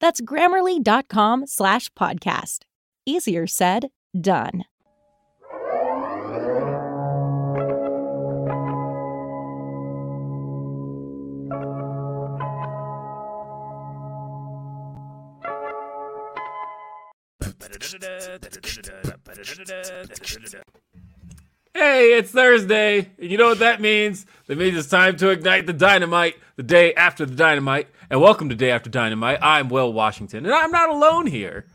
That's grammarly.com slash podcast. Easier said, done. Hey, it's Thursday. And you know what that means? That means it's time to ignite the dynamite the day after the dynamite. And welcome to Day After Dynamite. I'm Will Washington, and I'm not alone here.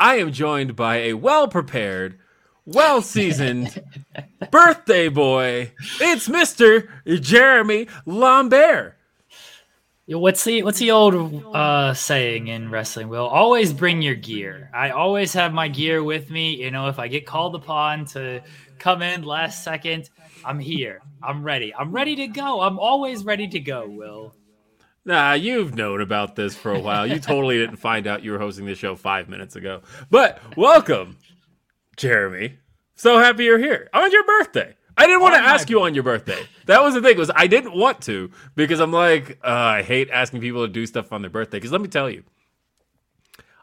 I am joined by a well prepared, well seasoned birthday boy. It's Mr. Jeremy Lambert. What's the what's the old uh, saying in wrestling? Will always bring your gear. I always have my gear with me. You know, if I get called upon to come in last second, I'm here. I'm ready. I'm ready to go. I'm always ready to go. Will. Nah, you've known about this for a while. You totally didn't find out you were hosting the show five minutes ago. But welcome, Jeremy. So happy you're here on your birthday. I didn't want to ask you on your birthday. That was the thing was I didn't want to because I'm like uh, I hate asking people to do stuff on their birthday. Because let me tell you,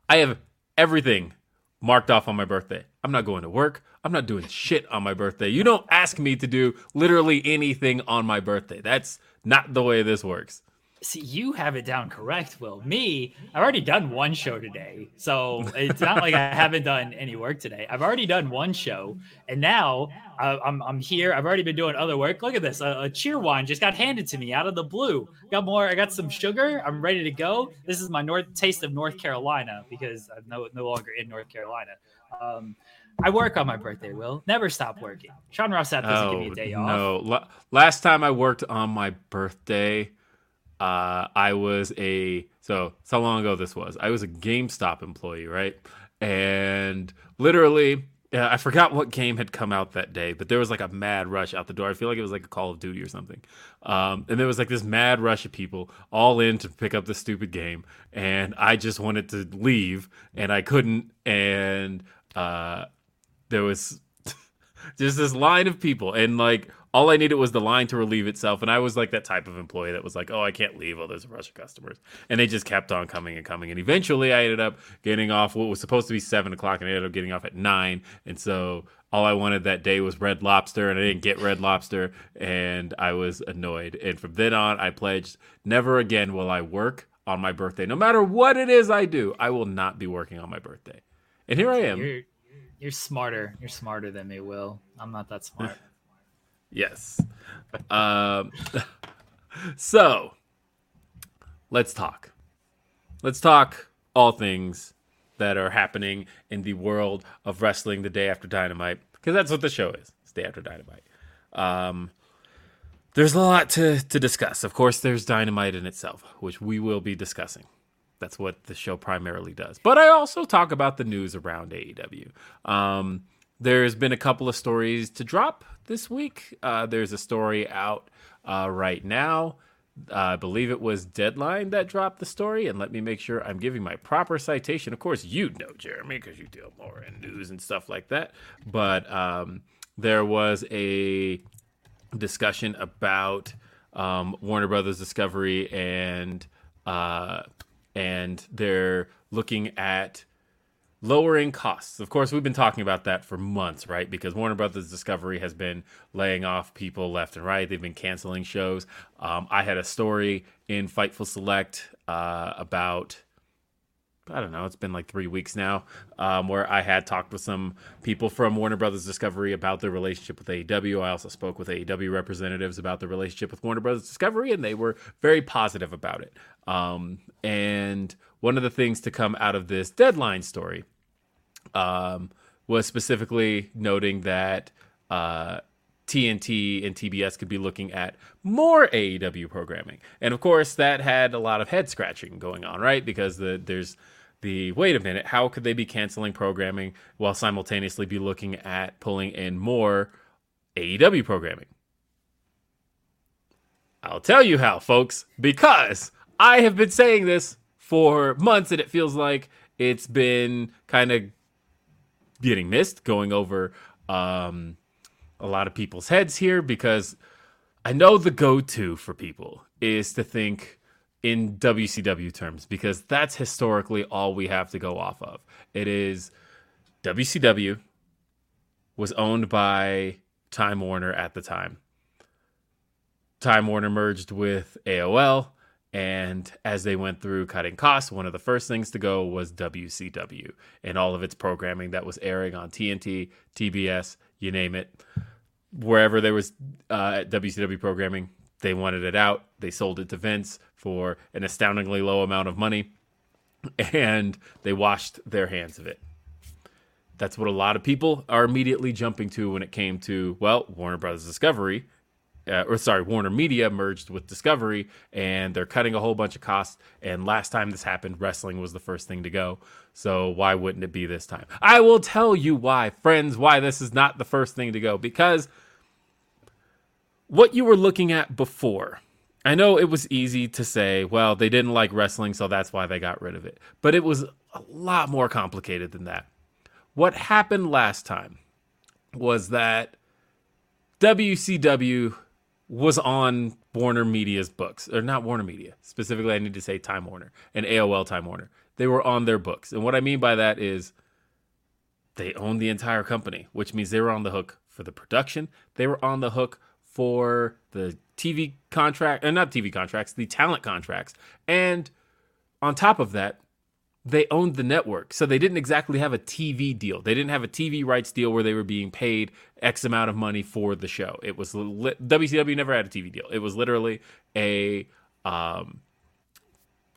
I have everything marked off on my birthday. I'm not going to work. I'm not doing shit on my birthday. You don't ask me to do literally anything on my birthday. That's not the way this works. See, you have it down correct, Will. Me, I've already done one show today. So it's not like I haven't done any work today. I've already done one show. And now uh, I'm, I'm here. I've already been doing other work. Look at this. A, a Cheerwine just got handed to me out of the blue. Got more. I got some sugar. I'm ready to go. This is my North taste of North Carolina because I'm no, no longer in North Carolina. Um, I work on my birthday, Will. Never stop working. Sean Ross Sapp doesn't give me a day off. Oh, no. La- last time I worked on my birthday, uh, I was a so how long ago this was. I was a GameStop employee, right? And literally, yeah, I forgot what game had come out that day, but there was like a mad rush out the door. I feel like it was like a Call of Duty or something. Um, and there was like this mad rush of people all in to pick up this stupid game, and I just wanted to leave, and I couldn't, and uh, there was just this line of people and like all i needed was the line to relieve itself and i was like that type of employee that was like oh i can't leave oh there's a rush of customers and they just kept on coming and coming and eventually i ended up getting off what was supposed to be seven o'clock and i ended up getting off at nine and so all i wanted that day was red lobster and i didn't get red lobster and i was annoyed and from then on i pledged never again will i work on my birthday no matter what it is i do i will not be working on my birthday and here i am You're you're smarter. You're smarter than me, Will. I'm not that smart. Yes. Um, so let's talk. Let's talk all things that are happening in the world of wrestling the day after Dynamite, because that's what the show is. It's day after Dynamite. Um, there's a lot to, to discuss. Of course, there's Dynamite in itself, which we will be discussing. That's what the show primarily does. But I also talk about the news around AEW. Um, there's been a couple of stories to drop this week. Uh, there's a story out uh, right now I believe it was Deadline that dropped the story. And let me make sure I'm giving my proper citation. Of course, you know, Jeremy, because you deal more in news and stuff like that. But um, there was a discussion about um, Warner Brothers Discovery and uh, and they're looking at lowering costs. Of course, we've been talking about that for months, right? Because Warner Brothers Discovery has been laying off people left and right. They've been canceling shows. Um, I had a story in Fightful Select uh, about. I don't know. It's been like three weeks now, um, where I had talked with some people from Warner Brothers Discovery about their relationship with AEW. I also spoke with AEW representatives about the relationship with Warner Brothers Discovery, and they were very positive about it. Um, and one of the things to come out of this deadline story um, was specifically noting that uh, TNT and TBS could be looking at more AEW programming, and of course that had a lot of head scratching going on, right? Because the there's the wait a minute, how could they be canceling programming while simultaneously be looking at pulling in more AEW programming? I'll tell you how, folks, because I have been saying this for months and it feels like it's been kind of getting missed, going over um, a lot of people's heads here because I know the go to for people is to think in WCW terms because that's historically all we have to go off of. It is WCW was owned by Time Warner at the time. Time Warner merged with AOL. And as they went through cutting costs, one of the first things to go was WCW and all of its programming that was airing on TNT, TBS, you name it. Wherever there was uh, WCW programming, they wanted it out. They sold it to Vince for an astoundingly low amount of money, and they washed their hands of it. That's what a lot of people are immediately jumping to when it came to, well, Warner Brothers Discovery uh, or sorry, Warner Media merged with Discovery, and they're cutting a whole bunch of costs. And last time this happened, wrestling was the first thing to go. So why wouldn't it be this time? I will tell you why, friends, why this is not the first thing to go. Because what you were looking at before, I know it was easy to say, well, they didn't like wrestling, so that's why they got rid of it. But it was a lot more complicated than that. What happened last time was that WCW was on Warner Media's books, or not Warner Media specifically. I need to say Time Warner and AOL Time Warner. They were on their books, and what I mean by that is they owned the entire company, which means they were on the hook for the production. They were on the hook for the TV contract, and uh, not TV contracts, the talent contracts, and on top of that, they owned the network. So they didn't exactly have a TV deal. They didn't have a TV rights deal where they were being paid X amount of money for the show. It was li- WCW never had a TV deal. It was literally a um,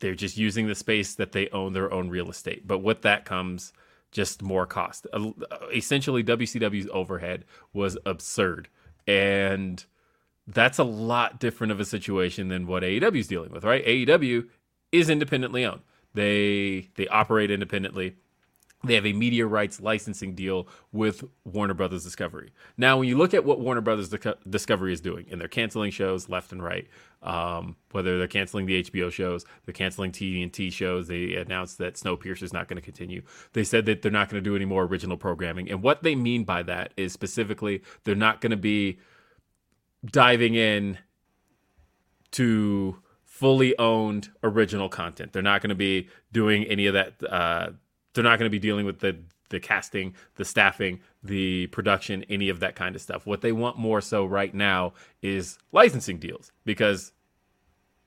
they're just using the space that they own their own real estate. But with that comes just more cost. Uh, essentially WCW's overhead was absurd. And that's a lot different of a situation than what AEW is dealing with, right? AEW is independently owned. They they operate independently. They have a media rights licensing deal with Warner Brothers Discovery. Now, when you look at what Warner Brothers Discovery is doing, and they're canceling shows left and right, um, whether they're canceling the HBO shows, they're canceling TNT shows. They announced that Snowpiercer is not going to continue. They said that they're not going to do any more original programming. And what they mean by that is specifically they're not going to be diving in to fully owned original content. They're not going to be doing any of that. Uh, they're not going to be dealing with the the casting, the staffing, the production, any of that kind of stuff. What they want more so right now is licensing deals because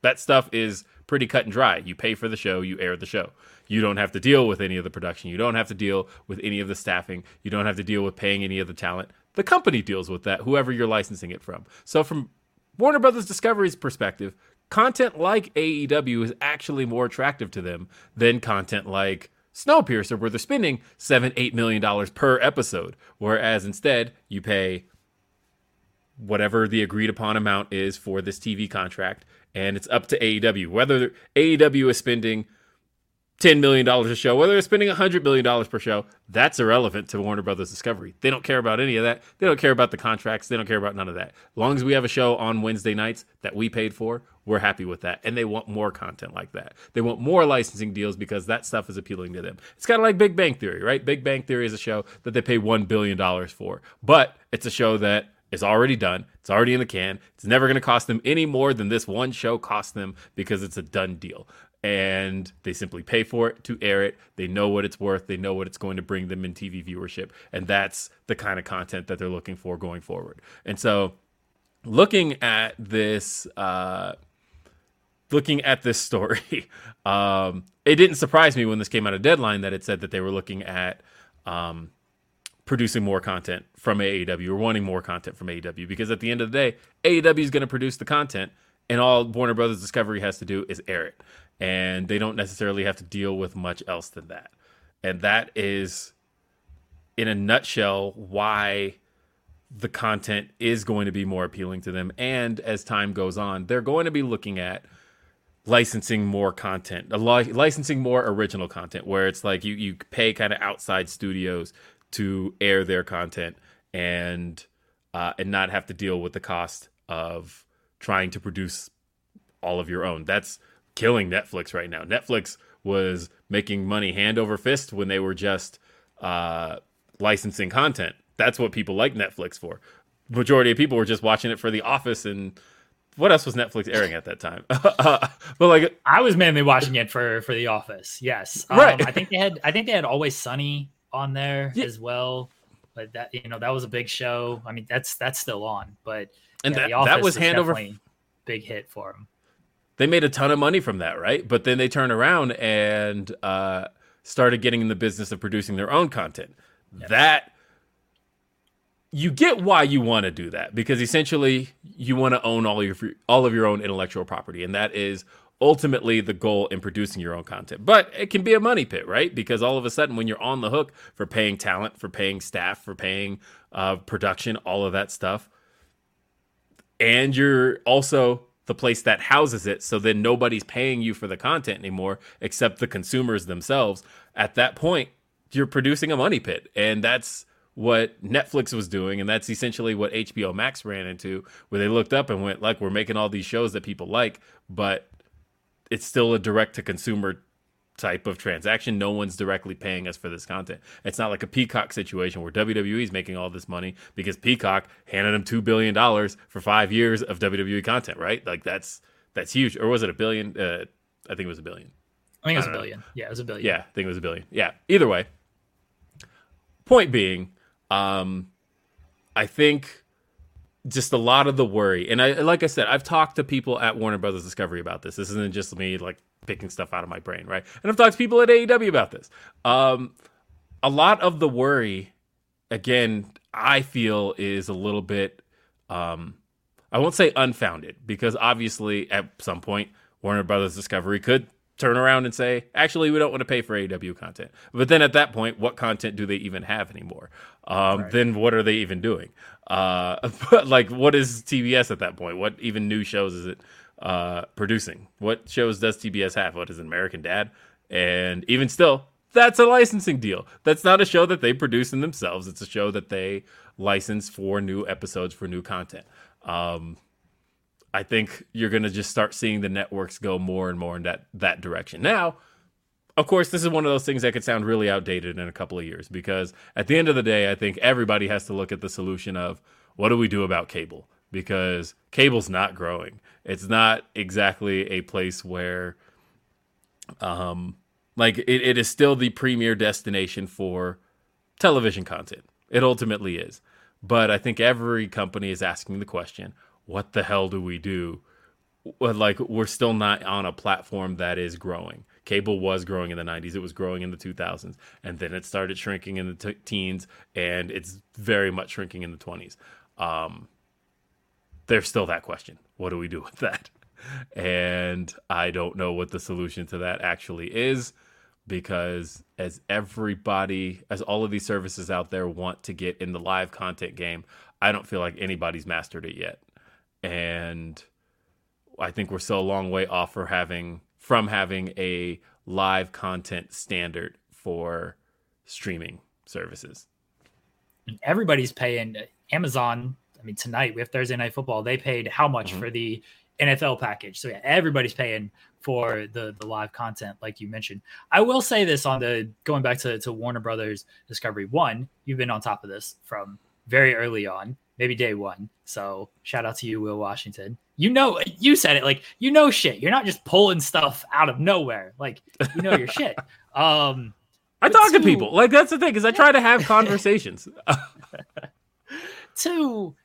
that stuff is pretty cut and dry. You pay for the show, you air the show. You don't have to deal with any of the production. You don't have to deal with any of the staffing. You don't have to deal with paying any of the talent. The company deals with that, whoever you're licensing it from. So, from Warner Brothers Discovery's perspective, content like AEW is actually more attractive to them than content like Snowpiercer, where they're spending seven, eight million dollars per episode. Whereas instead, you pay whatever the agreed upon amount is for this TV contract, and it's up to AEW. Whether AEW is spending $10 million a show, whether they're spending $100 million per show, that's irrelevant to Warner Brothers Discovery. They don't care about any of that. They don't care about the contracts. They don't care about none of that. As long as we have a show on Wednesday nights that we paid for, we're happy with that. And they want more content like that. They want more licensing deals because that stuff is appealing to them. It's kind of like Big Bang Theory, right? Big Bang Theory is a show that they pay $1 billion for, but it's a show that is already done. It's already in the can. It's never going to cost them any more than this one show cost them because it's a done deal and they simply pay for it to air it. They know what it's worth. They know what it's going to bring them in TV viewership. And that's the kind of content that they're looking for going forward. And so looking at this, uh, looking at this story, um, it didn't surprise me when this came out of Deadline that it said that they were looking at um, producing more content from AEW or wanting more content from AEW because at the end of the day, AEW is going to produce the content and all Warner Brothers Discovery has to do is air it and they don't necessarily have to deal with much else than that. And that is, in a nutshell, why the content is going to be more appealing to them. And as time goes on, they're going to be looking at licensing more content, licensing more original content, where it's like you you pay kind of outside studios to air their content and uh, and not have to deal with the cost of trying to produce all of your own. That's killing Netflix right now. Netflix was making money hand over fist when they were just uh, licensing content. That's what people like Netflix for. Majority of people were just watching it for The Office and what else was Netflix airing at that time? but like, I was mainly watching it for for The Office. Yes, um, right. I think they had I think they had Always Sunny on there yeah. as well. But that you know that was a big show. I mean that's that's still on, but and yeah, that that was hand over big hit for them they made a ton of money from that, right? But then they turned around and uh, started getting in the business of producing their own content. Yep. That you get why you want to do that because essentially you want to own all your all of your own intellectual property, and that is ultimately the goal in producing your own content. But it can be a money pit, right? Because all of a sudden, when you're on the hook for paying talent, for paying staff, for paying uh, production, all of that stuff, and you're also the place that houses it so then nobody's paying you for the content anymore except the consumers themselves. At that point you're producing a money pit and that's what Netflix was doing and that's essentially what HBO Max ran into where they looked up and went like we're making all these shows that people like but it's still a direct to consumer type of transaction. No one's directly paying us for this content. It's not like a Peacock situation where WWE is making all this money because Peacock handed them two billion dollars for five years of WWE content, right? Like that's that's huge. Or was it a billion? Uh, I think it was a billion. I think it was a billion. Know. Yeah, it was a billion. Yeah, I think it was a billion. Yeah. Either way. Point being, um, I think just a lot of the worry, and I like I said, I've talked to people at Warner Brothers Discovery about this. This isn't just me like picking stuff out of my brain, right? And I've talked to people at AEW about this. Um, a lot of the worry, again, I feel is a little bit, um, I won't say unfounded, because obviously at some point Warner Brothers Discovery could turn around and say, actually, we don't want to pay for AEW content. But then at that point, what content do they even have anymore? Um, right. Then what are they even doing? Uh, like, what is TBS at that point? What even new shows is it? Uh, producing. What shows does TBS have? What is American Dad? And even still, that's a licensing deal. That's not a show that they produce in themselves. It's a show that they license for new episodes for new content. Um, I think you're going to just start seeing the networks go more and more in that that direction. Now, of course, this is one of those things that could sound really outdated in a couple of years because at the end of the day, I think everybody has to look at the solution of what do we do about cable? Because cable's not growing. It's not exactly a place where um like it, it is still the premier destination for television content. It ultimately is. But i think every company is asking the question what the hell do we do? Like we're still not on a platform that is growing. Cable was growing in the 90s it was growing in the 2000s and then it started shrinking in the t- teens and it's very much shrinking in the 20s um, there's still that question. What do we do with that? And I don't know what the solution to that actually is because as everybody, as all of these services out there want to get in the live content game, I don't feel like anybody's mastered it yet. And I think we're still a long way off for having from having a live content standard for streaming services. Everybody's paying Amazon. I mean, tonight we have Thursday Night Football. They paid how much mm-hmm. for the NFL package? So yeah, everybody's paying for the the live content, like you mentioned. I will say this on the going back to, to Warner Brothers Discovery One. You've been on top of this from very early on, maybe day one. So shout out to you, Will Washington. You know, you said it like you know shit. You're not just pulling stuff out of nowhere. Like you know your shit. Um, I talk to, to people. Like that's the thing is I try to have conversations. two,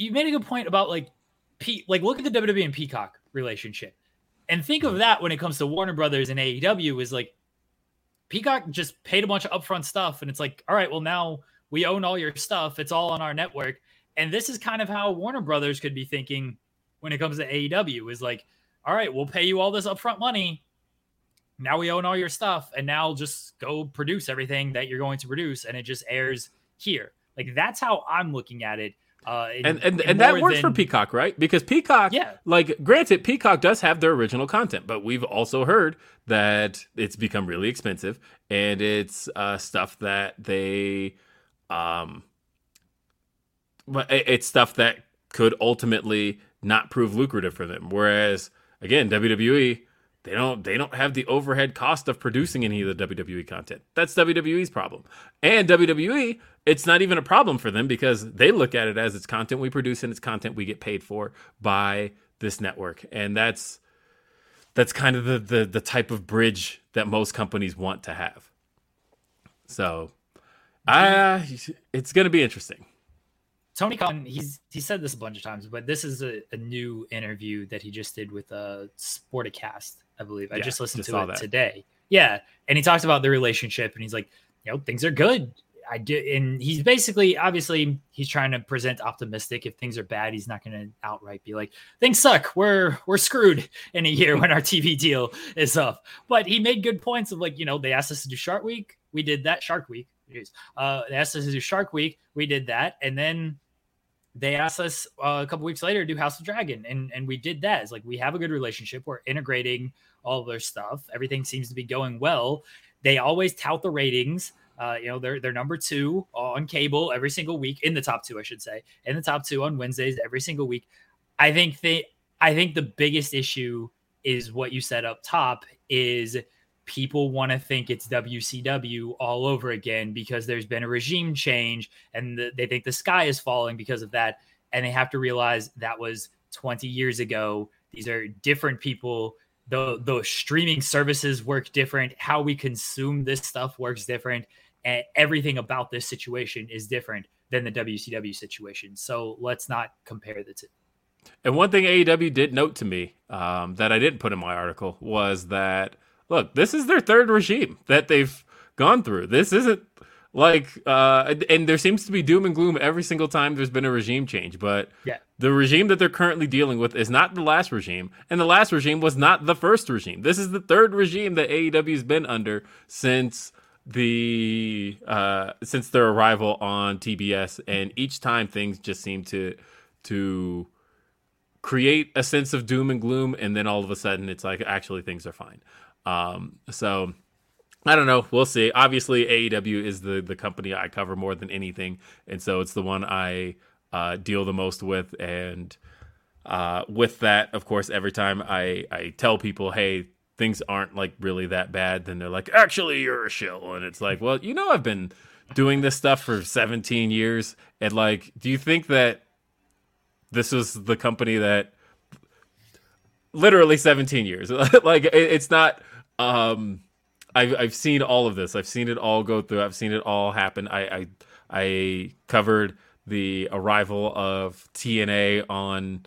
you made a good point about like, P, like look at the WWE and Peacock relationship and think of hmm. that when it comes to Warner Brothers and AEW is like Peacock just paid a bunch of upfront stuff, and it's like, all right, well now we own all your stuff. It's all on our network. And this is kind of how Warner Brothers could be thinking when it comes to AEW is like, all right, we'll pay you all this upfront money. Now we own all your stuff, and now just go produce everything that you're going to produce, and it just airs here. Like that's how I'm looking at it. Uh, and and, and that works than... for Peacock, right? Because Peacock, yeah, like granted, Peacock does have their original content, but we've also heard that it's become really expensive, and it's uh, stuff that they, um, it's stuff that could ultimately not prove lucrative for them. Whereas again, WWE, they don't they don't have the overhead cost of producing any of the WWE content. That's WWE's problem. And WWE, it's not even a problem for them because they look at it as it's content we produce and it's content we get paid for by this network. And that's that's kind of the the, the type of bridge that most companies want to have. So, I uh, it's going to be interesting. Tony Khan, he's he said this a bunch of times, but this is a, a new interview that he just did with a uh, Sporticast I believe. I just listened just to it that. today. Yeah, and he talks about the relationship, and he's like, you know, things are good. I do, and he's basically, obviously, he's trying to present optimistic. If things are bad, he's not going to outright be like, "Things suck. We're we're screwed in a year when our TV deal is up." But he made good points of like, you know, they asked us to do Shark Week, we did that. Shark Week, uh, they asked us to do Shark Week, we did that, and then they asked us uh, a couple weeks later to do House of Dragon, and and we did that. It's like we have a good relationship. We're integrating all their stuff. Everything seems to be going well. They always tout the ratings. Uh, you know, they're they're number two on cable every single week in the top two, I should say, in the top two on Wednesdays every single week. I think they, I think the biggest issue is what you said up top is people want to think it's WCW all over again because there's been a regime change and the, they think the sky is falling because of that, and they have to realize that was 20 years ago. These are different people. The the streaming services work different. How we consume this stuff works different. And everything about this situation is different than the WCW situation. So let's not compare the two. And one thing AEW did note to me um, that I didn't put in my article was that look this is their third regime that they've gone through. This isn't like uh and there seems to be doom and gloom every single time there's been a regime change but yeah. the regime that they're currently dealing with is not the last regime and the last regime was not the first regime. This is the third regime that AEW's been under since the uh since their arrival on TBS and each time things just seem to to create a sense of doom and gloom and then all of a sudden it's like actually things are fine um so I don't know. We'll see. Obviously, AEW is the the company I cover more than anything, and so it's the one I uh, deal the most with. And uh, with that, of course, every time I I tell people, "Hey, things aren't like really that bad," then they're like, "Actually, you're a shill," and it's like, well, you know, I've been doing this stuff for 17 years, and like, do you think that this was the company that literally 17 years? like, it, it's not. Um I've I've seen all of this. I've seen it all go through. I've seen it all happen. I I, I covered the arrival of TNA on.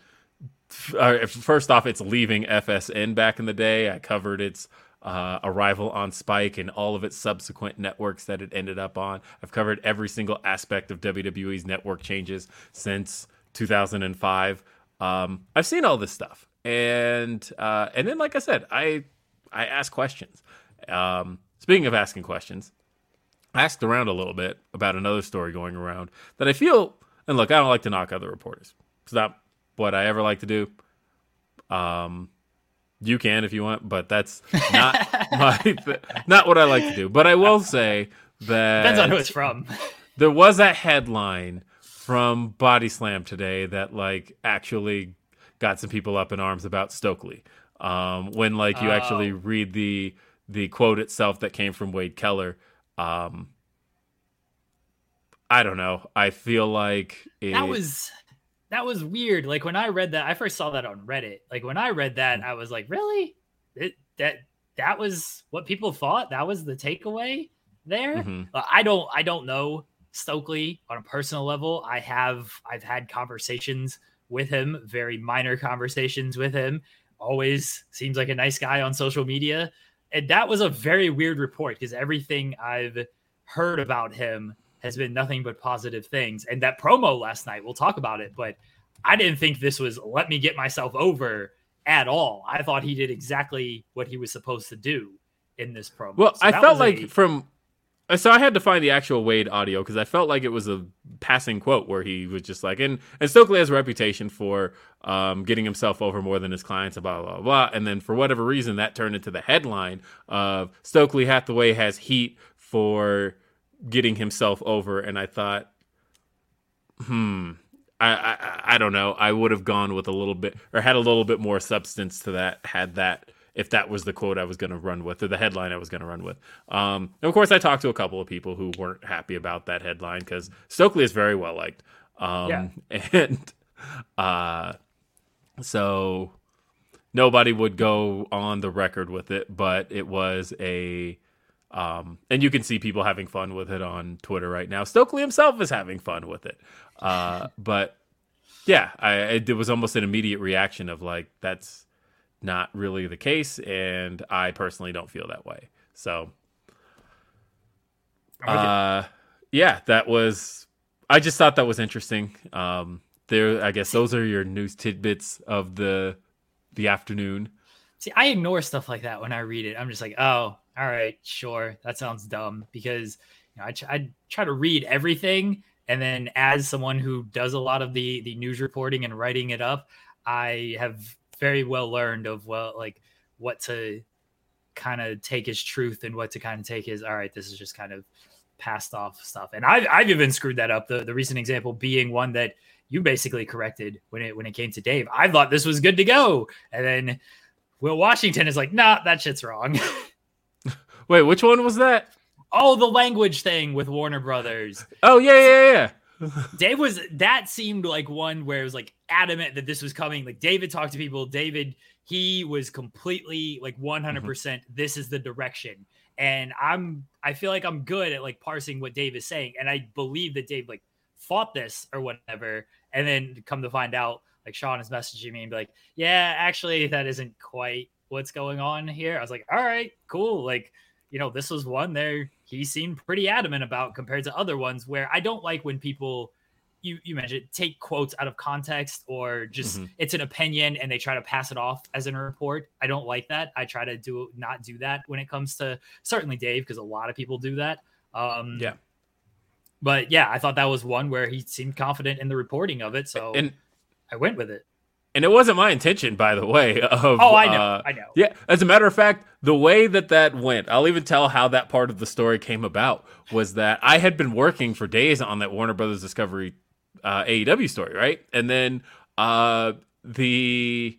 Uh, first off, it's leaving FSN back in the day. I covered its uh, arrival on Spike and all of its subsequent networks that it ended up on. I've covered every single aspect of WWE's network changes since 2005. Um, I've seen all this stuff, and uh, and then like I said, I I ask questions. Um, speaking of asking questions, I asked around a little bit about another story going around that I feel, and look, I don't like to knock other reporters. It's not what I ever like to do. Um, You can if you want, but that's not my not what I like to do. But I will say that Depends on who it's from. there was a headline from Body Slam today that like actually got some people up in arms about Stokely. Um, when like you actually Oh. read the the quote itself that came from Wade Keller, um, I don't know. I feel like it, That was that was weird. Like when I read that, I first saw that on Reddit. Like when I read that, Mm. I was like, really? It, that that was what people thought. That was the takeaway there. Mhm. Uh, I don't I don't know Stokely on a personal level. I have I've had conversations with him, very minor conversations with him. Always seems like a nice guy on social media. And that was a very weird report because everything I've heard about him has been nothing but positive things. And that promo last night, we'll talk about it, but I didn't think this was let me get myself over at all. I thought he did exactly what he was supposed to do in this promo. Well, So I felt like a- from so I had to find the actual Wade audio because I felt like it was a passing quote where he was just like, and and Stokely has a reputation for um, getting himself over more than his clients, blah blah, blah. And then for whatever reason, that turned into the headline of Stokely Hathaway has heat for getting himself over, and I thought, hmm. I, I I don't know. I would have gone with a little bit or had a little bit more substance to that had that if that was the quote I was going to run with or the headline I was going to run with. Um, and of course, I talked to a couple of people who weren't happy about that headline because Stokely is very well liked. Um, Yeah. And uh, so nobody would go on the record with it, but it was a. Um, and you can see people having fun with it on Twitter right now. Stokely himself is having fun with it. Uh, but yeah, I, it was almost an immediate reaction of like, that's not really the case. And I personally don't feel that way. So, I'm with you. uh, yeah, that was, I just thought that was interesting. Um, there, I guess those are your news tidbits of the, the afternoon. See, I ignore stuff like that when I read it. I'm just like, oh, all right, sure, that sounds dumb because you know I, tr- I try to read everything, and then as someone who does a lot of the the news reporting and writing it up, I have very well learned of well like what to kind of take as truth and what to kind of take as all right, this is just kind of passed off stuff. And I've I've even screwed that up. The the recent example being one that you basically corrected when it when it came to Dave. I thought this was good to go, and then Will Washington is like, nah, that shit's wrong. Wait, which one was that? oh, the language thing with Warner Brothers. Oh, yeah, yeah, yeah. Dave was that seemed like one where it was like adamant that this was coming. Like David talked to people. David, he was completely like mm-hmm. 100% this is the direction. And I'm I feel like I'm good at like parsing what Dave is saying. And I believe that Dave like fought this or whatever. And then come to find out, like Sean is messaging me and be like, Yeah, actually, that isn't quite what's going on here. I was like, All right, cool. Like, you know, this was one there he seemed pretty adamant about compared to other ones where I don't like when people you you mentioned take quotes out of context or just Mhm. it's an opinion and they try to pass it off as in a report. I don't like that. I try to do not do that when it comes to certainly Dave because a lot of people do that. Um Yeah. But yeah, I thought that was one where he seemed confident in the reporting of it, so And I went with it. And it wasn't my intention, by the way. Of, Oh, I know. uh, I know. Yeah, as a matter of fact, the way that that went, I'll even tell how that part of the story came about was that I had been working for days on that Warner Brothers Discovery uh, AEW story, right? And then uh, the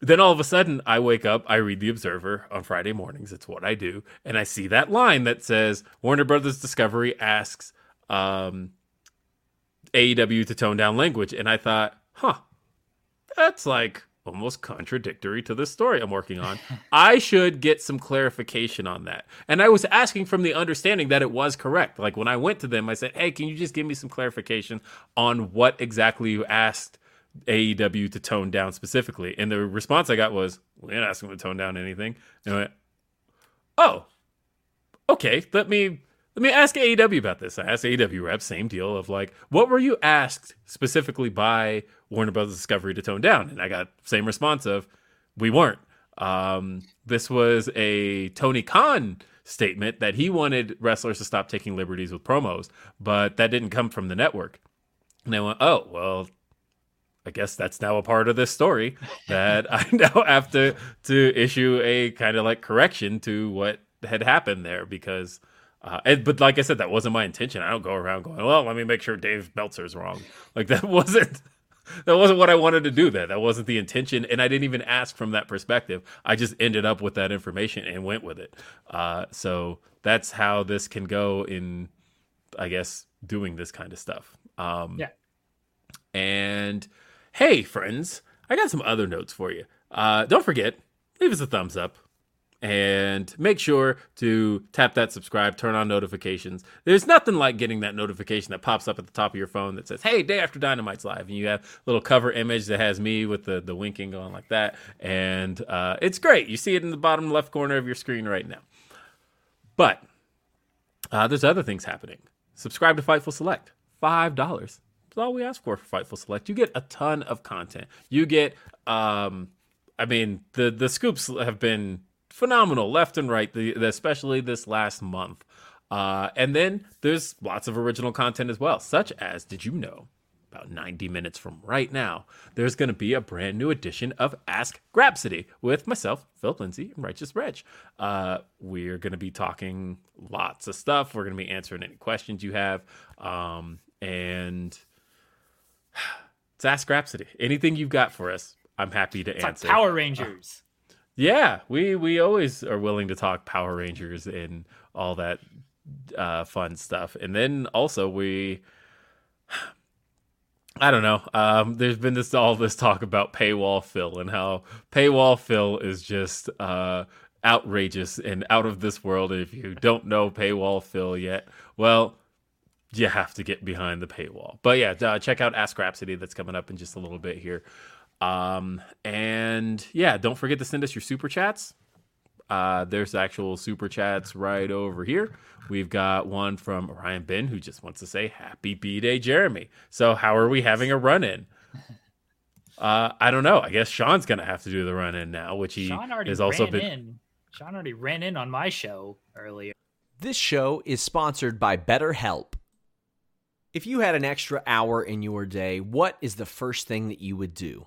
then all of a sudden I wake up, I read the Observer on Friday mornings. It's what I do, and I see that line that says Warner Brothers Discovery asks um, AEW to tone down language, and I thought, huh, that's like almost contradictory to the story I'm working on. I should get some clarification on that. And I was asking from the understanding that it was correct. Like when I went to them, I said, "Hey, can you just give me some clarification on what exactly you asked AEW to tone down specifically?" And the response I got was, "We didn't ask them to tone down anything." And I went, "Oh, okay. Let me." Let me ask AEW about this. I asked AEW reps, same deal of like, what were you asked specifically by Warner Brothers Discovery to tone down? And I got same response of, we weren't. Um, this was a Tony Khan statement that he wanted wrestlers to stop taking liberties with promos, but that didn't come from the network. And I went, oh well, I guess that's now a part of this story that I now have to to issue a kind of like correction to what had happened there because uh, and, but like I said, that wasn't my intention. I don't go around going, "Well, let me make sure Dave Meltzer's wrong." Like that wasn't that wasn't what I wanted to do. There, that wasn't the intention, and I didn't even ask from that perspective. I just ended up with that information and went with it. Uh, so that's how this can go in, I guess, doing this kind of stuff. Um, Yeah. And hey, friends, I got some other notes for you. Uh, don't forget, leave us a thumbs up and make sure to tap that subscribe, turn on notifications. There's nothing like getting that notification that pops up at the top of your phone that says, "Hey, day after Dynamite's live," and you have a little cover image that has me with the the winking going like that, and uh, it's great. You see it in the bottom left corner of your screen right now. But uh, there's other things happening. Subscribe to Fightful Select, five dollars. That's all we ask for for Fightful Select. You get a ton of content. You get, um, I mean, the the scoops have been phenomenal left and right, the, especially this last month. Uh, and then there's lots of original content as well, such as did you know? About 90 minutes from right now, there's going to be a brand new edition of Ask Grapsody with myself, Phil Lindsey, and Righteous Reg. Uh, we're going to be talking lots of stuff. We're going to be answering any questions you have. Um, and it's Ask Grapsody. Anything you've got for us, I'm happy to It's like answer. Power Rangers. Yeah, we we always are willing to talk Power Rangers and all that uh, fun stuff. And then also we, I don't know. Um, there's been this all this talk about paywall fill and how paywall fill is just uh, outrageous and out of this world. If you don't know paywall fill yet, well. You have to get behind the paywall, but yeah, uh, check out Ask Grapsody that's coming up in just a little bit here. Um, and yeah, don't forget to send us your super chats. Uh, there's actual super chats right over here. We've got one from Ryan Ben who just wants to say happy B Day, Jeremy. So, how are we having a run in? Uh, I don't know. I guess Sean's gonna have to do the run in now, which he Sean already has also ran been. in. Sean already ran in on my show earlier. This show is sponsored by BetterHelp. If you had an extra hour in your day, what is the first thing that you would do?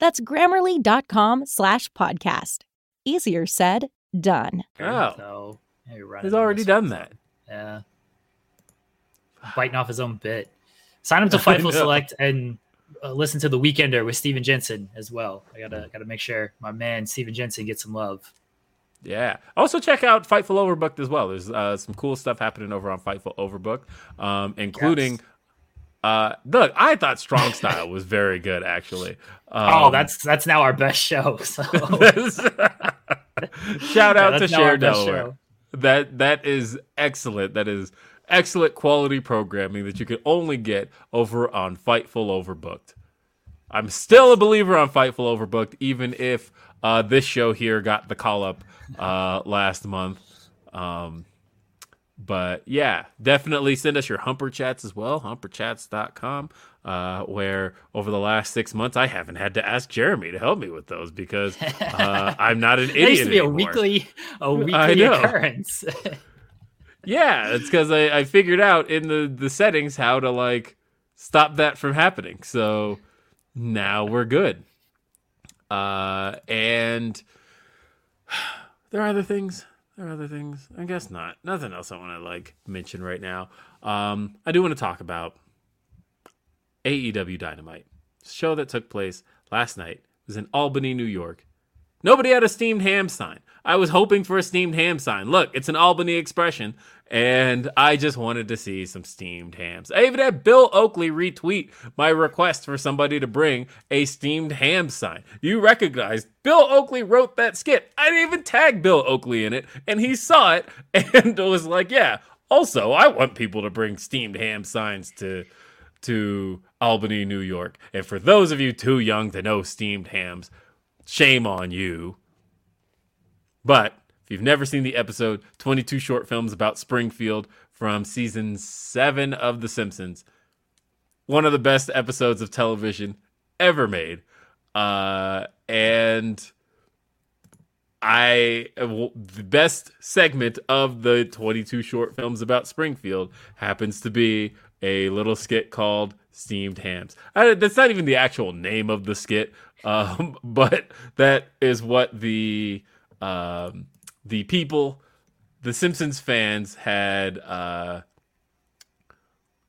That's grammarly.com slash podcast. Easier said, done. Oh. So yeah, He's already done one. that. Yeah. Biting off his own bit. Sign him to Fightful. Select and uh, listen to the Weekender with Steven Jensen as well. I gotta gotta make sure my man Steven Jensen gets some love. Yeah. Also, check out Fightful Overbooked as well. There's uh, some cool stuff happening over on Fightful Overbooked, um, including. Yes. Uh, look, I thought Strong Style was very good, actually. oh, Um, that's that's now our best show. So shout out Yeah, to Share Delaware. show. That that is excellent. That is excellent quality programming that you can only get over on Fightful Overbooked. I'm still a believer on Fightful Overbooked, even if uh, this show here got the call up uh, last month. Um, but yeah, definitely send us your Humper Chats as well, humperchats.com, uh, where over the last six months I haven't had to ask Jeremy to help me with those because uh, I'm not an idiot. It used to be anymore. a weekly, a weekly occurrence. Yeah, it's because I, I figured out in the, the settings how to like stop that from happening. So now we're good. Uh, and there are other things. There are other things. I guess not. Nothing else I want to like mention right now. Um, I do want to talk about AEW Dynamite, show that took place last night. It was in Albany, New York. Nobody had a steamed ham sign. I was hoping for a steamed ham sign. Look, it's an Albany expression, and I just wanted to see some steamed hams. I even had Bill Oakley retweet my request for somebody to bring a steamed ham sign. You recognize Bill Oakley wrote that skit. I didn't even tag Bill Oakley in it, and he saw it and was like, "Yeah, also, I want people to bring steamed ham signs to to Albany, New York. And for those of you too young to know steamed hams, shame on you. But if you've never seen the episode, 22 short films about Springfield from season 7 of The Simpsons, one of the best episodes of television ever made. Uh, and I the best segment of the 22 short films about Springfield happens to be a little skit called Steamed Hams. I, that's not even the actual name of the skit, um, but that is what the um, the people, the Simpsons fans had uh,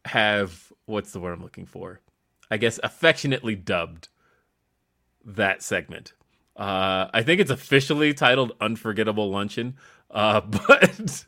have what's the word I'm looking for? I guess affectionately dubbed that segment. Uh, I think it's officially titled Unforgettable Luncheon, uh, but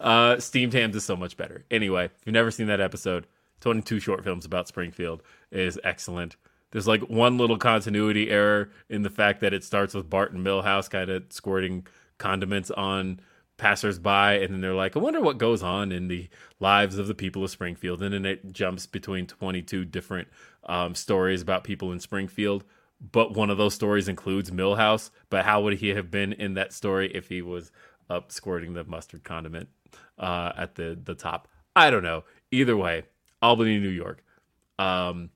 uh, Steamed Hams is so much better. Anyway, if you've never seen that episode, 22 short films about Springfield is excellent. There's like one little continuity error in the fact that it starts with Bart and Milhouse kind of squirting condiments on passersby, and then they're like, I wonder what goes on in the lives of the people of Springfield. And then it jumps between 22 different um, stories about people in Springfield but one of those stories includes Milhouse. But how would he have been in that story if he was up squirting the mustard condiment uh, at the the top? I don't know. Either way, Albany, New York. Um,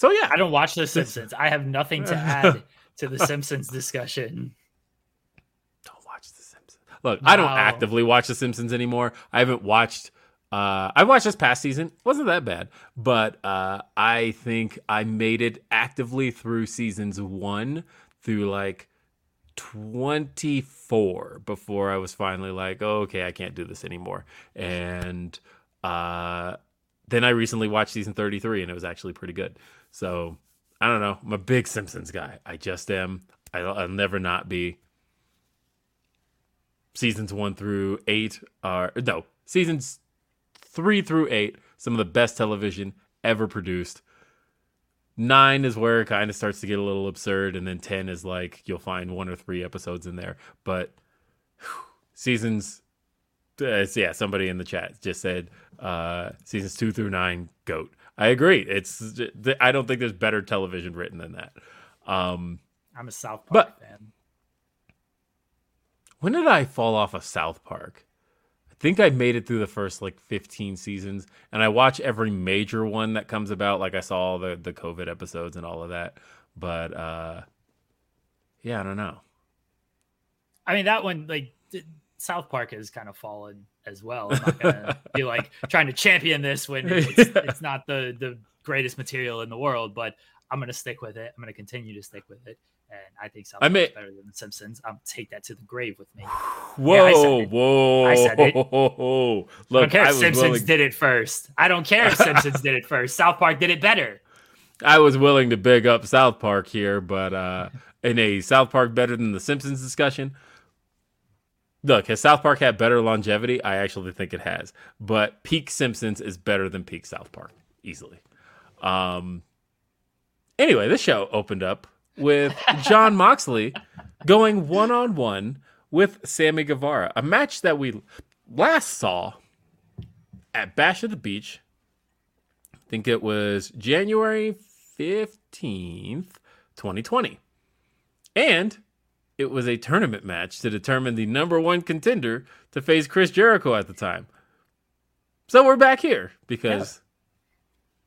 so yeah, I don't watch The Simpsons. I have nothing to add to the Simpsons discussion. don't watch The Simpsons. Look, I don't actively watch The Simpsons anymore. I haven't watched. Uh, I watched this past season. wasn't that bad, but uh, I think I made it actively through seasons one through like twenty four before I was finally like, oh, okay, I can't do this anymore. And uh, then I recently watched season thirty three, and it was actually pretty good. So I don't know. I'm a big Simpsons guy. I just am. I'll, I'll never not be seasons one through eight are no seasons three through eight some of the best television ever produced nine is where it kind of starts to get a little absurd and then 10 is like you'll find one or three episodes in there but whew, seasons uh, yeah somebody in the chat just said uh seasons two through nine goat i agree it's i don't think there's better television written than that um I'm a South Park But- fan. When did I fall off of South Park? I think I made it through the first like 15 seasons, and I watch every major one that comes about. Like I saw all the the COVID episodes and all of that, but uh, yeah, I don't know. I mean, that one, like South Park has kind of fallen as well. I'm not gonna be like trying to champion this when it's, it's not the the greatest material in the world, but I'm gonna stick with it. I'm gonna continue to stick with it, and I think South I may- is better than The Simpsons. I'll take that to the grave with me. Whoa, I said it. whoa, I said it. Look, I don't care I if Simpsons willing. did it first. I don't care if Simpsons did it first. South Park did it better. I was willing to big up South Park here, but uh, in a South Park better than the Simpsons discussion. Look, has South Park had better longevity? I actually think it has, but peak Simpsons is better than peak South Park easily. Um. Anyway, this show opened up with Jon Moxley going one on one with Sammy Guevara, a match that we last saw at Bash of the Beach. I think it was January 15th, 2020. And it was a tournament match to determine the number one contender to face Chris Jericho at the time. So we're back here because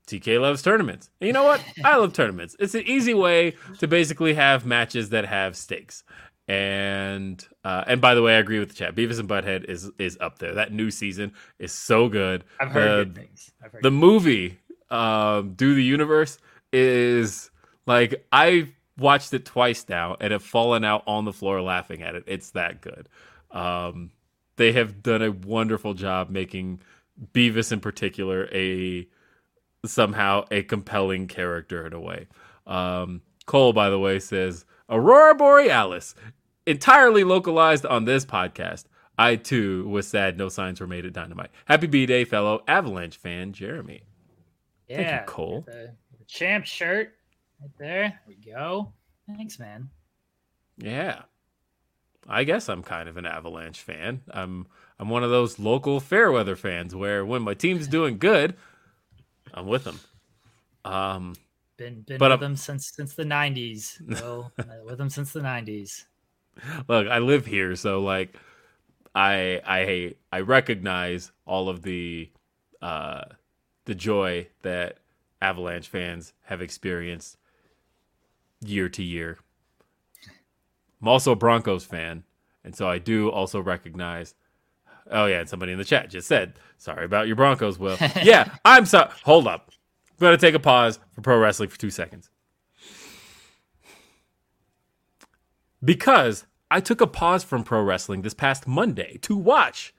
TK loves tournaments. And you know what? I love tournaments. It's an easy way to basically have matches that have stakes. And uh, and by the way, I agree with the chat. Beavis and Butthead is is up there. That new season is so good. I've heard Uh, good things. I've heard the movie um do the universe is like i watched it twice now and have fallen out on the floor laughing at it it's that good um they have done a wonderful job making beavis in particular a somehow a compelling character in a way um cole by the way says aurora borealis entirely localized on this podcast I too was sad no signs were made at Dynamite. Happy B Day, fellow Avalanche fan Jeremy. yeah, Thank you, Cole. The, the champ shirt right there. There we go. Thanks, man. Yeah. I guess I'm kind of an Avalanche fan. I'm I'm one of those local fairweather fans where when my team's doing good, I'm with them. Um Been been with um, them since since the '90s. Well, uh, with them since the '90s. look, I live here, so like I I I recognize all of the uh the joy that Avalanche fans have experienced year to year. I'm also a Broncos fan, and so I do also recognize Oh yeah, and somebody in the chat just said, "Sorry about your Broncos, Will." yeah, I'm sorry. Hold up. I'm to take a pause for pro wrestling for 2 seconds. Because I took a pause from pro wrestling this past Monday to watch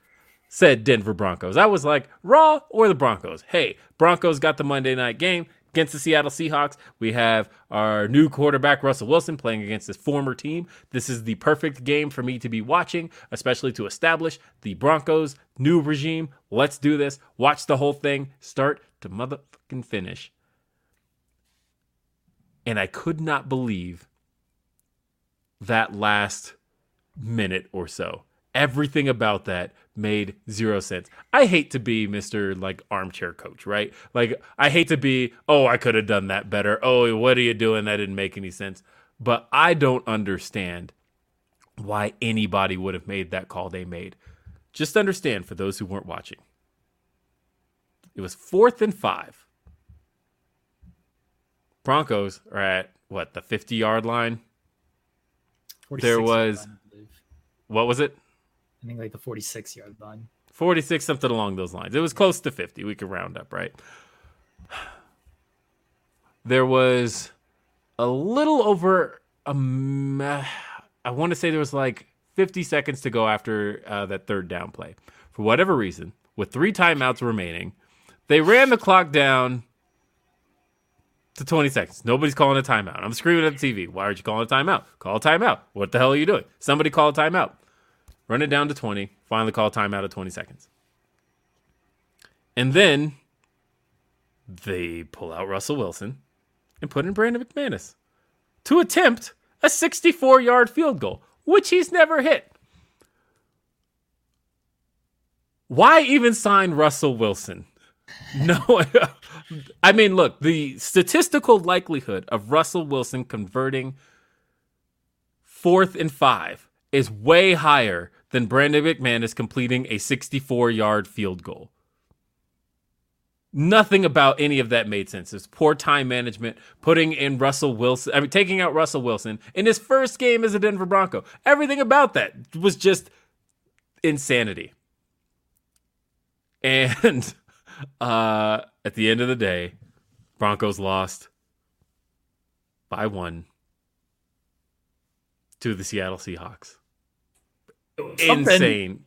said Denver Broncos. I was like, Raw or the Broncos? Hey, Broncos got the Monday night game against the Seattle Seahawks. We have our new quarterback, Russell Wilson, playing against his former team. This is the perfect game for me to be watching, especially to establish the Broncos' new regime. Let's do this. Watch the whole thing, start to motherfucking finish. And I could not believe that last minute or so. Everything about that made zero sense. I hate to be Mr. like armchair coach, right? Like I hate to be, oh, I could have done that better. Oh, what are you doing? That didn't make any sense. But I don't understand why anybody would have made that call they made. Just understand for those who weren't watching. It was fourth and five. Broncos are at what, the 50 yard line? There was- line, What was it? I think like the 46 yard line. 46 something along those lines. It was close to 50. We could round up, right? There was a little over a me- I want to say there was like 50 seconds to go after uh, that third down play. For whatever reason, with three timeouts remaining, they ran the clock down to 20 seconds. Nobody's calling a timeout. I'm screaming at the TV. Why aren't you calling a timeout? Call a timeout. What the hell are you doing? Somebody call a timeout. Run it down to 20. Finally call timeout at 20 seconds. And then they pull out Russell Wilson and put in Brandon McManus to attempt a 64 yard field goal, which he's never hit. Why even sign Russell Wilson? No, I mean, look, the statistical likelihood of Russell Wilson converting fourth and five is way higher than Brandon McManus completing a 64 yard field goal. Nothing about any of that made sense. It's poor time management, putting in Russell Wilson, I mean, taking out Russell Wilson in his first game as a Denver Bronco. Everything about that was just insanity. And uh, at the end of the day, Broncos lost by one to the Seattle Seahawks. Something. Insane.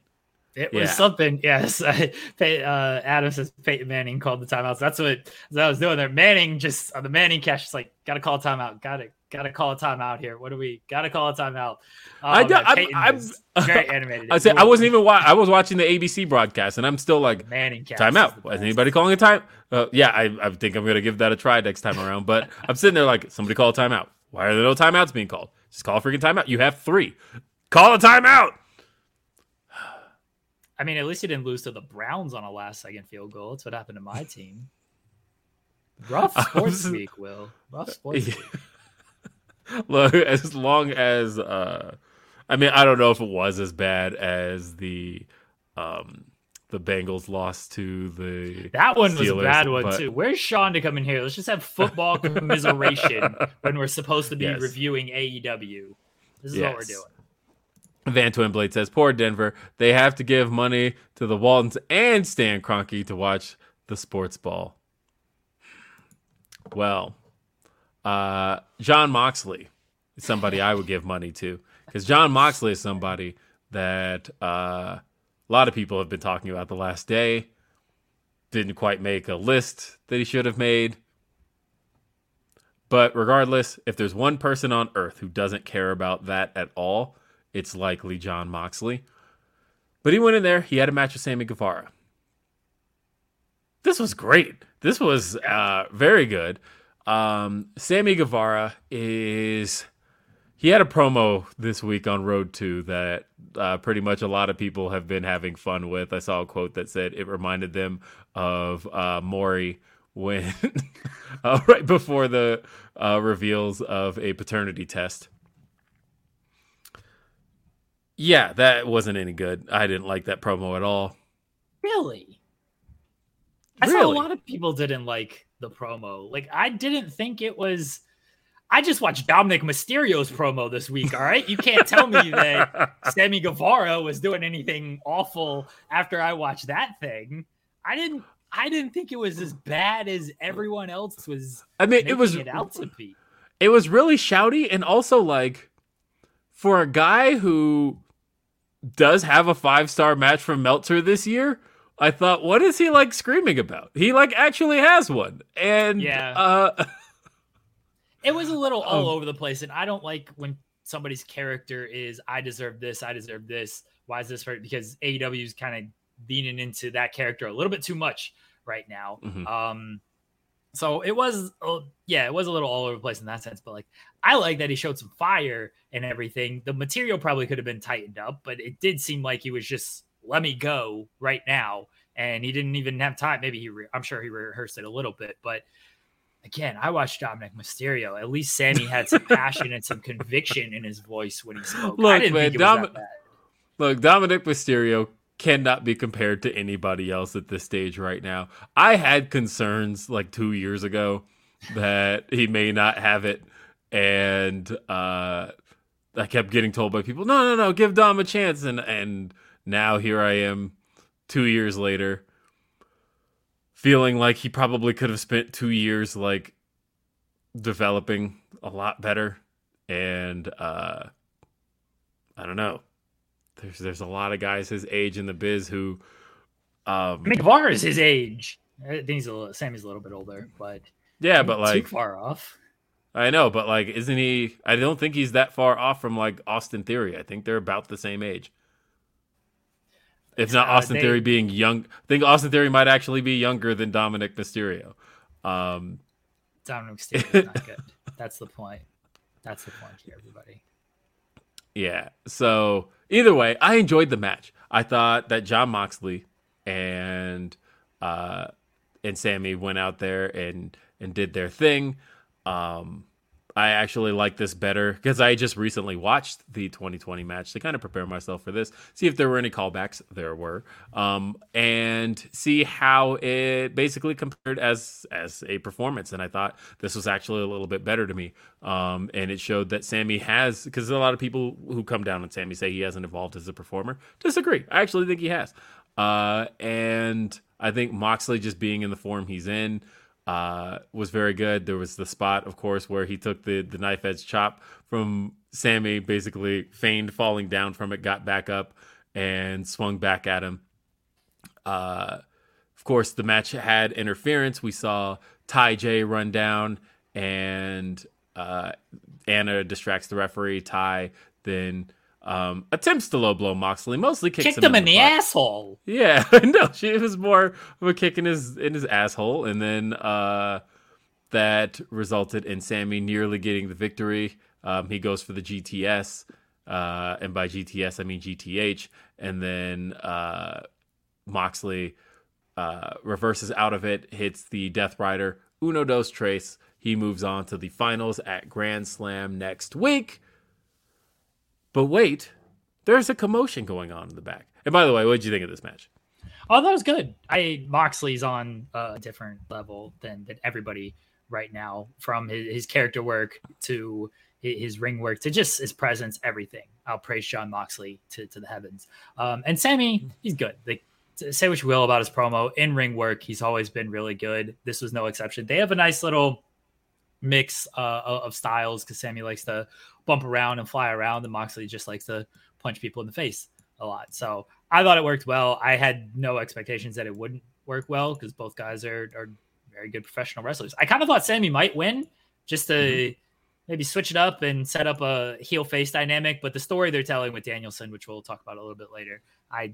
It was Yeah. something. Yes. Uh, Adam says Peyton Manning called the timeouts. That's what, that's what I was doing there. Manning just on the ManningCast, is like, got to call a timeout. Got to, got to call a timeout here. What do we, got to call a timeout. Oh, I man, I'm- I'm- very animated. I said I wasn't even wa- I was watching the ABC broadcast, and I'm still like, ManningCast. time is Is anybody calling a time? Uh, yeah, I, I think I'm gonna give that a try next time around. But I'm sitting there like, somebody call a timeout. Why are there no timeouts being called? Just call a freaking timeout. You have three. Call a timeout. I mean, at least he didn't lose to the Browns on a last second field goal. That's what happened to my team. Rough sports was- week, Will. Rough sports week. Look, as long as uh I mean, I don't know if it was as bad as the um the Bengals lost to the That one was a bad one but- too. Where's Sean to come in here? Let's just have football commiseration when we're supposed to be Yes. reviewing AEW. This is what we're doing. Van Twinblade says, "Poor Denver. They have to give money to the Waltons and Stan Kroenke to watch the sports ball." Well, uh, Jon Moxley is somebody I would give money to because Jon Moxley is somebody that uh, a lot of people have been talking about the last day. Didn't quite make a list that he should have made. But regardless, if there's one person on earth who doesn't care about that at all, it's likely Jon Moxley. But he went in there, he had a match with Sammy Guevara. This was great. This was uh, very good. Um, Sammy Guevara is. He had a promo this week on Road to that uh, pretty much a lot of people have been having fun with. I saw a quote that said it reminded them of uh, Maury when uh, right before the uh, reveals of a paternity test. Yeah, that wasn't any good. I didn't like that promo at all. Really? I saw a lot of people didn't like the promo. Like I didn't think it was I just watched Dominic Mysterio's promo this week, all right? You can't tell me that Sammy Guevara was doing anything awful after I watched that thing. I didn't I didn't think it was as bad as everyone else was I mean, it was it out to be. it was really shouty and also like for a guy who does have a five star match from Meltzer this year, I thought, what is he like screaming about? He like actually has one, and Yeah. uh, It was a little all Um, over the place, and I don't like when somebody's character is I deserve this, I deserve this. Why is this for? Because AEW is kind of leaning into that character a little bit too much right now. Mhm. Um, so it was, uh, yeah, it was a little all over the place in that sense. But like, I like that he showed some fire and everything. The material probably could have been tightened up, but it did seem like he was just let me go right now, and he didn't even have time. Maybe he, re- I'm sure he rehearsed it a little bit, but again, I watched Dominic Mysterio. At least Sammy had some passion and some conviction in his voice when he spoke. Look, man, think it was Dom-. Look, Dominic Mysterio cannot be compared to anybody else at this stage right now. I had concerns like two years ago that he may not have it, and uh, I kept getting told by people, "No, no, no, give Dom a chance." And and now here I am, two years later, feeling like he probably could have spent two years like developing a lot better, and uh, I don't know there's there's a lot of guys his age in the biz who um I mean, Guevara is his age. I think he's a little, Sammy's a little bit older, but yeah but too like far off. i know but like isn't he i don't think he's that far off from like austin theory i think they're about the same age if not Uh, austin they- theory being young i think austin theory might actually be younger than dominic mysterio um Dominic Mysterio's not good. That's the point. That's the point here, everybody. Yeah. So either way, I enjoyed the match. I thought that Jon Moxley and uh and Sammy went out there and and did their thing. Um I actually like this better because I just recently watched the 2020 match to kind of prepare myself for this, see if there were any callbacks. There were, um, and see how it basically compared as as a performance. And I thought this was actually a little bit better to me. Um, and it showed that Sammy has because a lot of people who come down on Sammy say he hasn't evolved as a performer. Disagree. I actually think he has. Uh, and I think Moxley just being in the form he's in uh, was very good. There was the spot, of course, where he took the the knife edge chop from Sammy, basically feigned falling down from it, got back up, and swung back at him. Uh, of course, the match had interference. We saw Ty J run down, and uh, Anna distracts the referee. Ty then um, attempts to low blow Moxley, mostly kicks Kicked him, him in the butt. asshole. Yeah, no, she it was more of a kick in his in his asshole, and then uh, that resulted in Sammy nearly getting the victory. Um, he goes for the GTS, uh, and by GTS I mean GTH, and then uh, Moxley uh, reverses out of it, hits the Death Rider Uno Dos Trace. He moves on to the finals at Grand Slam next week. But wait, there's a commotion going on in the back. And by the way, what did you think of this match? Oh, that was good. I Moxley's on a different level than than everybody right now, from his, his character work to his ring work to just his presence, everything. I'll praise Jon Moxley to, to the heavens. Um, and Sammy, he's good. Like, say what you will about his promo in ring work, he's always been really good. This was no exception. They have a nice little mix uh, of styles because Sammy likes to bump around and fly around, and Moxley just likes to punch people in the face a lot. So I thought it worked well. I had no expectations that it wouldn't work well because both guys are, are very good professional wrestlers. I kind of thought Sammy might win just to mm-hmm. maybe switch it up and set up a heel face dynamic. But the story they're telling with Danielson, which we'll talk about a little bit later, I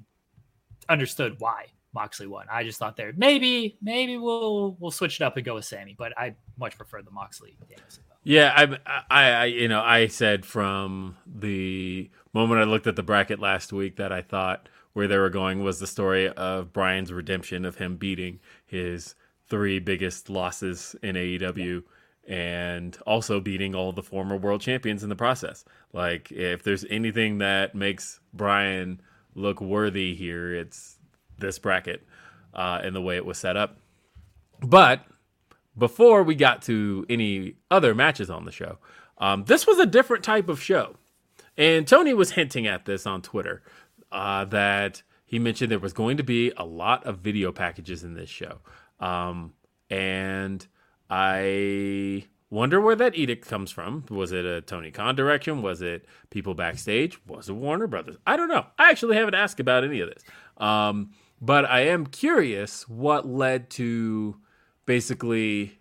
understood why Moxley won. I just thought there maybe maybe we'll we'll switch it up and go with Sammy, but I much prefer the Moxley Danielson. Yeah, I, I, I, you know, I said from the moment I looked at the bracket last week that I thought where they were going was the story of Brian's redemption of him beating his three biggest losses in AEW and also beating all the former world champions in the process. Like, if there's anything that makes Brian look worthy here, it's this bracket uh, and the way it was set up. But before we got to any other matches on the show, um, this was a different type of show. And Tony was hinting at this on Twitter uh, that he mentioned there was going to be a lot of video packages in this show. Um, and I wonder where that edict comes from. Was it a Tony Khan direction? Was it people backstage? Was it Warner Brothers? I don't know. I actually haven't asked about any of this. Um, but I am curious what led to basically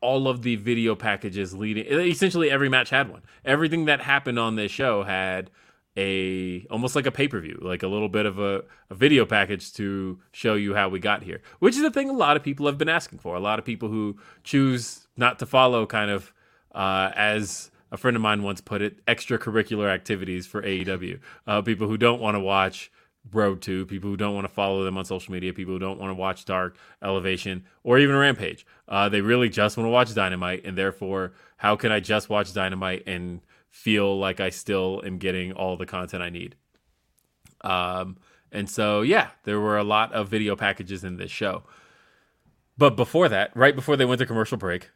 all of the video packages leading. Essentially, every match had one. Everything that happened on this show had a almost like a pay per view, like a little bit of a, a, video package to show you how we got here, which is a thing a lot of people have been asking for. A lot of people who choose not to follow, kind of uh, as a friend of mine once put it, extracurricular activities for AEW. Uh, people who don't want to watch Road to, people who don't want to follow them on social media, people who don't want to watch Dark, Elevation, or even Rampage. Uh, they really just want to watch Dynamite, and therefore, how can I just watch Dynamite and feel like I still am getting all the content I need. Um, and so, yeah, there were a lot of video packages in this show. But before that, right before they went to commercial break,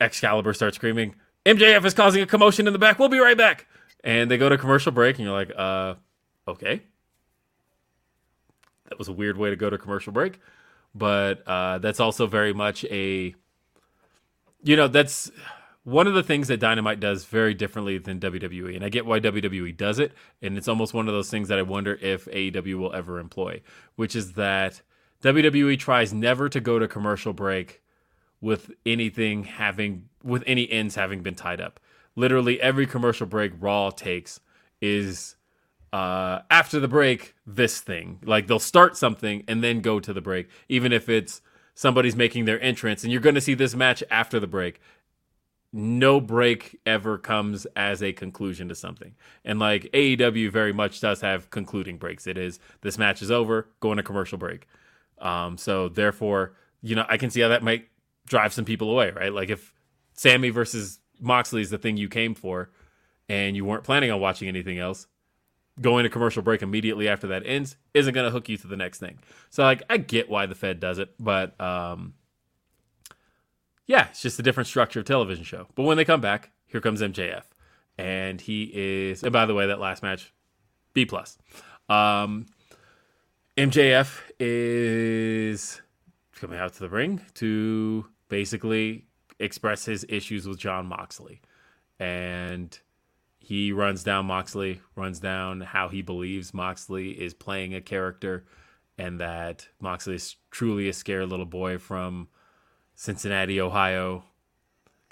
Excalibur starts screaming, MJF is causing a commotion in the back. We'll be right back. And they go to commercial break, and you're like, uh, okay. That was a weird way to go to commercial break. But uh, that's also very much a, you know, that's one of the things that Dynamite does very differently than WWE, and I get why WWE does it, and it's almost one of those things that I wonder if AEW will ever employ, which is that WWE tries never to go to commercial break with anything having with any ends having been tied up. Literally every commercial break Raw takes is uh, after the break this thing. Like they'll start something and then go to the break, even if it's somebody's making their entrance and you're going to see this match after the break no break ever comes as a conclusion to something. And like AEW very much does have concluding breaks. It is this match is over, going to commercial break. Um, so therefore, you know, I can see how that might drive some people away, right? Like if Sammy versus Moxley is the thing you came for and you weren't planning on watching anything else, going to commercial break immediately after that ends isn't going to hook you to the next thing. So like I get why the Fed does it, but um yeah, it's just a different structure of television show. But when they come back, here comes MJF, and he is. And by the way, that last match, B plus. Um, MJF is coming out to the ring to basically express his issues with Jon Moxley, and he runs down Moxley, runs down how he believes Moxley is playing a character, and that Moxley is truly a scared little boy from Cincinnati, Ohio.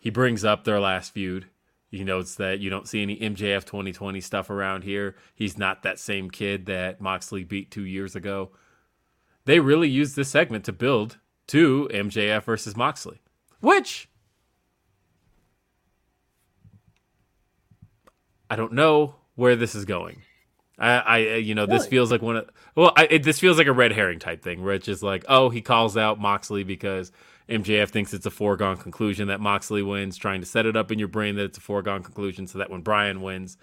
He brings up their last feud. He notes that you don't see any MJF 2020 stuff around here. He's not that same kid that Moxley beat two years ago. They really used this segment to build to MJF versus Moxley, which I don't know where this is going. I, I uh, you know, this feels like one of well, I, it, this feels like a red herring type thing, where it's just like, oh, he calls out Moxley because MJF thinks it's a foregone conclusion that Moxley wins, trying to set it up in your brain that it's a foregone conclusion, so that when Brian wins,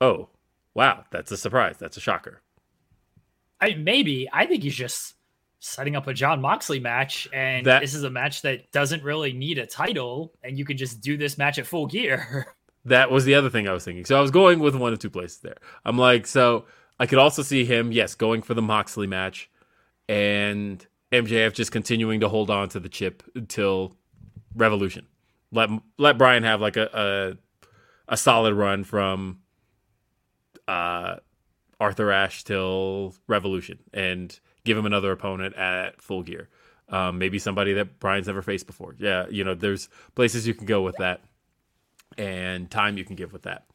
oh, wow, that's a surprise, that's a shocker. I maybe I think he's just setting up a Jon Moxley match, and That- this is a match that doesn't really need a title, and you can just do this match at full gear. That was the other thing I was thinking. So I was going with one of two places there. I'm like, so I could also see him, yes, going for the Moxley match, and MJF just continuing to hold on to the chip until Revolution. Let let Brian have like a a, a solid run from uh, Arthur Ashe till Revolution, and give him another opponent at Full Gear. Um, maybe somebody that Brian's never faced before. Yeah, you know, there's places you can go with that and time you can give with that.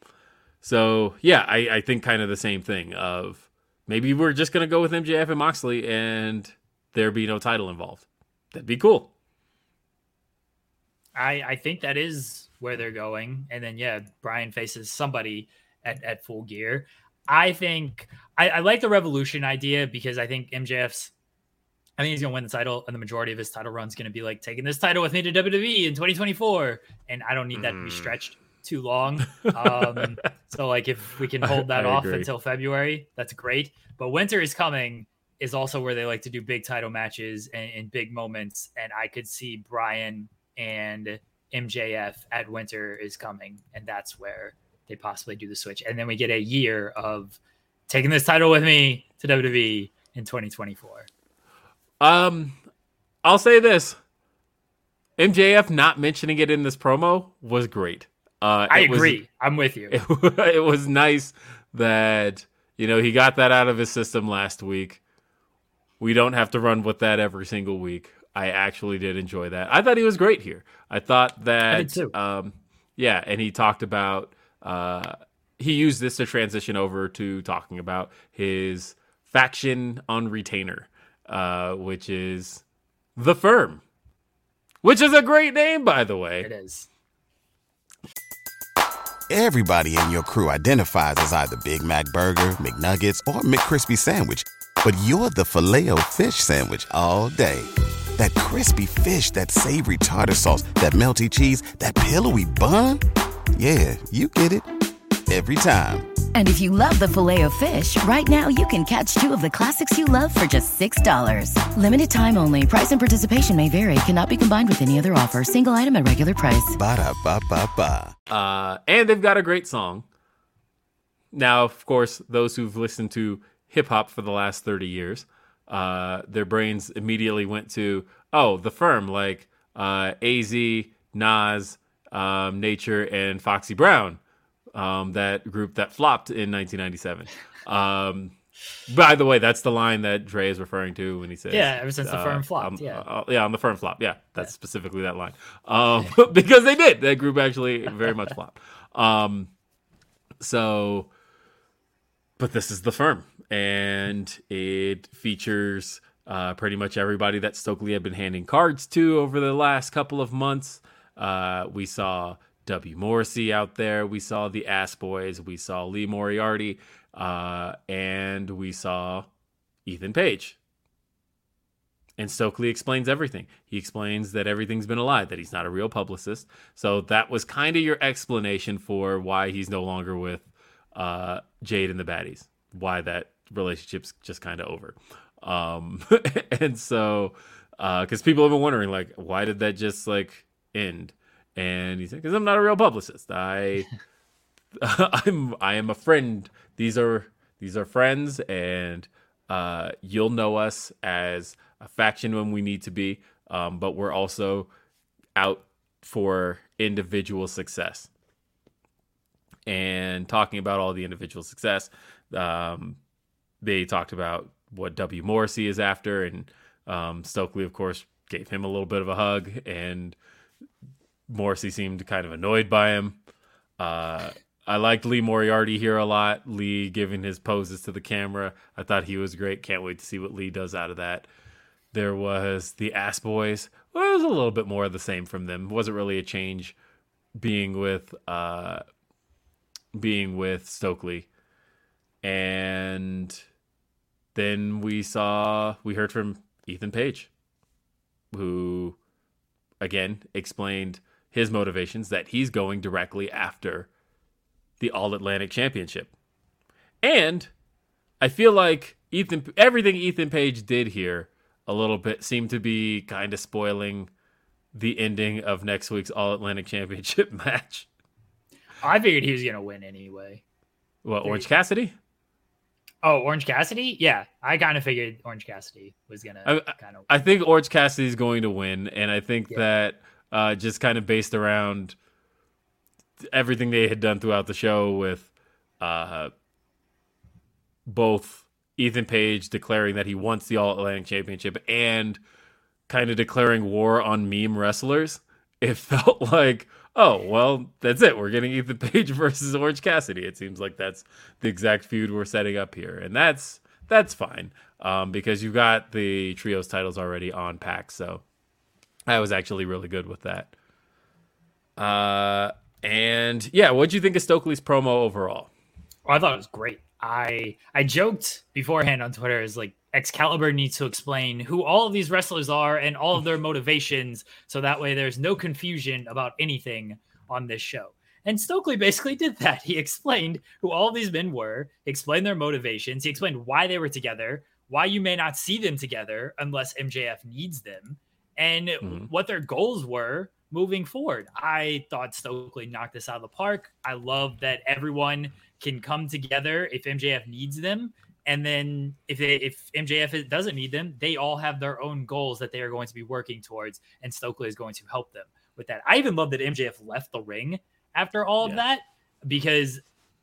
So yeah, I, I think kind of the same thing of maybe we're just gonna go with MJF and Moxley and there be no title involved. That'd be cool. I I think that is where they're going, and then yeah, Brian faces somebody at at full gear. I think I, I like the Revolution idea because I think MJF's. I think he's gonna win the title, and the majority of his title run is gonna be like taking this title with me to WWE in 2024, and I don't need that to be Mm. stretched too long. Um, so like if we can hold that I off agree. until February, that's great. But winter is coming is also where they like to do big title matches and, and big moments, and I could see Brian and MJF at winter is coming, and that's where they possibly do the switch, and then we get a year of taking this title with me to WWE in 2024. Um, I'll say this: MJF not mentioning it in this promo was great. Uh, I it was- agree. I'm with you. it, it was nice that you know he got that out of his system last week. We don't have to run with that every single week. I actually did enjoy that. I thought he was great here. I thought that, too. um, yeah, and he talked about uh, he used this to transition over to talking about his faction on retainer, uh, which is the firm, which is a great name, by the way. it is. Everybody in your crew identifies as either Big Mac Burger, McNuggets, or McCrispy Sandwich. But you're the filet fish Sandwich all day. That crispy fish, that savory tartar sauce, that melty cheese, that pillowy bun. Yeah, you get it. Every time. And if you love the filet of fish, right now you can catch two of the classics you love for just $6. Limited time only. Price and participation may vary. Cannot be combined with any other offer. Single item at regular price. Ba-da-ba-ba-ba. Uh, and they've got a great song. Now, of course, those who've listened to hip hop for the last 30 years, uh, their brains immediately went to, oh, the firm, like uh, AZ, Nas, um, Nature, and Foxy Brown, um, that group that flopped in 1997. Um, by the way, that's the line that Dre is referring to when he says, Yeah, ever since the firm flopped, um, yeah. uh, yeah, on the firm flop. Yeah, that's specifically that line. Um, because they did. That group actually very much flopped. Um, so, but this is the firm, and it features uh, pretty much everybody that Stokely had been handing cards to over the last couple of months. Uh, we saw W. Morrissey out there. We saw the Ass Boys. We saw Lee Moriarty, uh, and we saw Ethan Page. And Stokely explains everything. He explains that everything's been a lie, that he's not a real publicist. So that was kind of your explanation for why he's no longer with uh, Jade and the Baddies, why that relationship's just kind of over. Um, and so, because people have been wondering, like, why did that just like end? And he said, because I'm not a real publicist. I, I'm, I am a friend. These are these are friends, and uh, you'll know us as a faction when we need to be, um, but we're also out for individual success. And talking about all the individual success, um, they talked about what W. Morrissey is after, and um, Stokely, of course, gave him a little bit of a hug, and Morrissey seemed kind of annoyed by him. Uh, I liked Lee Moriarty here a lot. Lee giving his poses to the camera. I thought he was great. Can't wait to see what Lee does out of that. There was the Ass Boys. Well, it was a little bit more of the same from them. It wasn't really a change being with uh, being with Stokely. And then we saw, we heard from Ethan Page, who again explained his motivations that he's going directly after the All Atlantic Championship. And I feel like Ethan everything Ethan Page did here a little bit seemed to be kind of spoiling the ending of next week's All Atlantic Championship match. I figured he was gonna win anyway. What, Orange Cassidy? Oh, Orange Cassidy? Yeah, I kind of figured Orange Cassidy was gonna I, kind of. I think Orange Cassidy is going to win, and I think Yeah. that uh, just kind of based around everything they had done throughout the show with uh, both Ethan Page declaring that he wants the All Atlantic Championship and kind of declaring war on meme wrestlers, it felt like, oh, well, that's it. We're getting Ethan Page versus Orange Cassidy. It seems like that's the exact feud we're setting up here. And that's that's fine um, because you've got the trios titles already on pack. So I was actually really good with that. Uh, and yeah, what'd you think of Stokely's promo overall? Oh, I thought it was great. I I joked beforehand on Twitter is like Excalibur needs to explain who all of these wrestlers are and all of their motivations, so that way there's no confusion about anything on this show. And Stokely basically did that. He explained who all these men were, explained their motivations, he explained why they were together, why you may not see them together unless MJF needs them, and Mhm. what their goals were moving forward. I thought Stokely knocked this out of the park. I love that everyone can come together if MJF needs them. And then if they, if MJF doesn't need them, they all have their own goals that they are going to be working towards, and Stokely is going to help them with that. I even love that MJF left the ring after all of Yeah. that because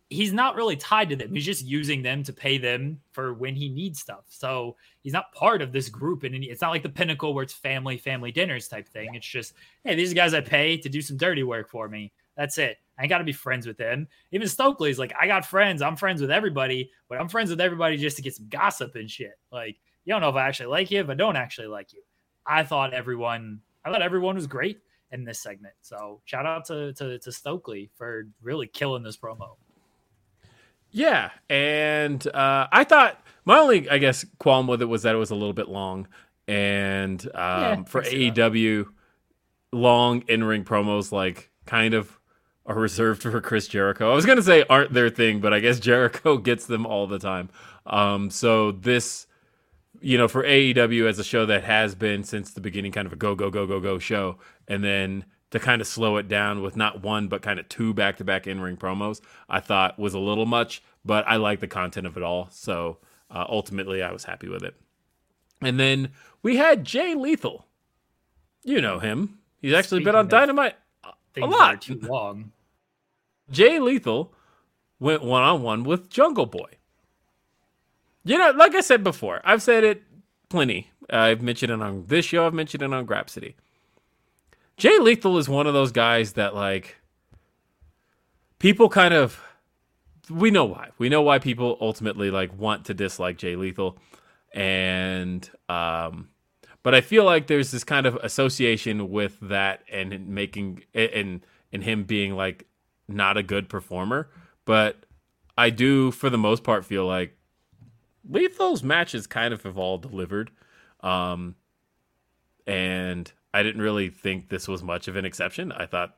he's not really tied to them. He's just using them to pay them for when he needs stuff. So he's not part of this group, and it's not like the pinnacle where it's family, family dinners type thing. It's just, hey, these guys I pay to do some dirty work for me. That's it. I ain't got to be friends with them. Even Stokely's like, I got friends. I'm friends with everybody, but I'm friends with everybody just to get some gossip and shit. Like, you don't know if I actually like you, if I don't actually like you. I thought everyone, I thought everyone was great in this segment. So shout out to to, to Stokely for really killing this promo. Yeah, and uh, I thought my only, I guess, qualm with it was that it was a little bit long, and um, Yeah, for. AEW, long in-ring promos like kind of are reserved for Chris Jericho. I was gonna say aren't their thing, but I guess Jericho gets them all the time. Um, so this, you know, for AEW as a show that has been since the beginning, kind of a go go go go go show, and then to kind of slow it down with not one but kind of two back to back in ring promos, I thought was a little much, but I like the content of it all. So uh, ultimately, I was happy with it. And then we had Jay Lethal. You know him. He's actually been on Dynamite a lot. too long. Jay Lethal went one on one with Jungle Boy. You know, like I said before, I've said it plenty. I've mentioned it on this show, I've mentioned it on Grapsody. Jay Lethal is one of those guys that, like, people kind of. We know why. We know why people ultimately like want to dislike Jay Lethal, and um, but I feel like there's this kind of association with that and making and and him being like not a good performer. But I do, for the most part, feel like Lethal's matches kind of have all delivered. Um, and I didn't really think this was much of an exception. I thought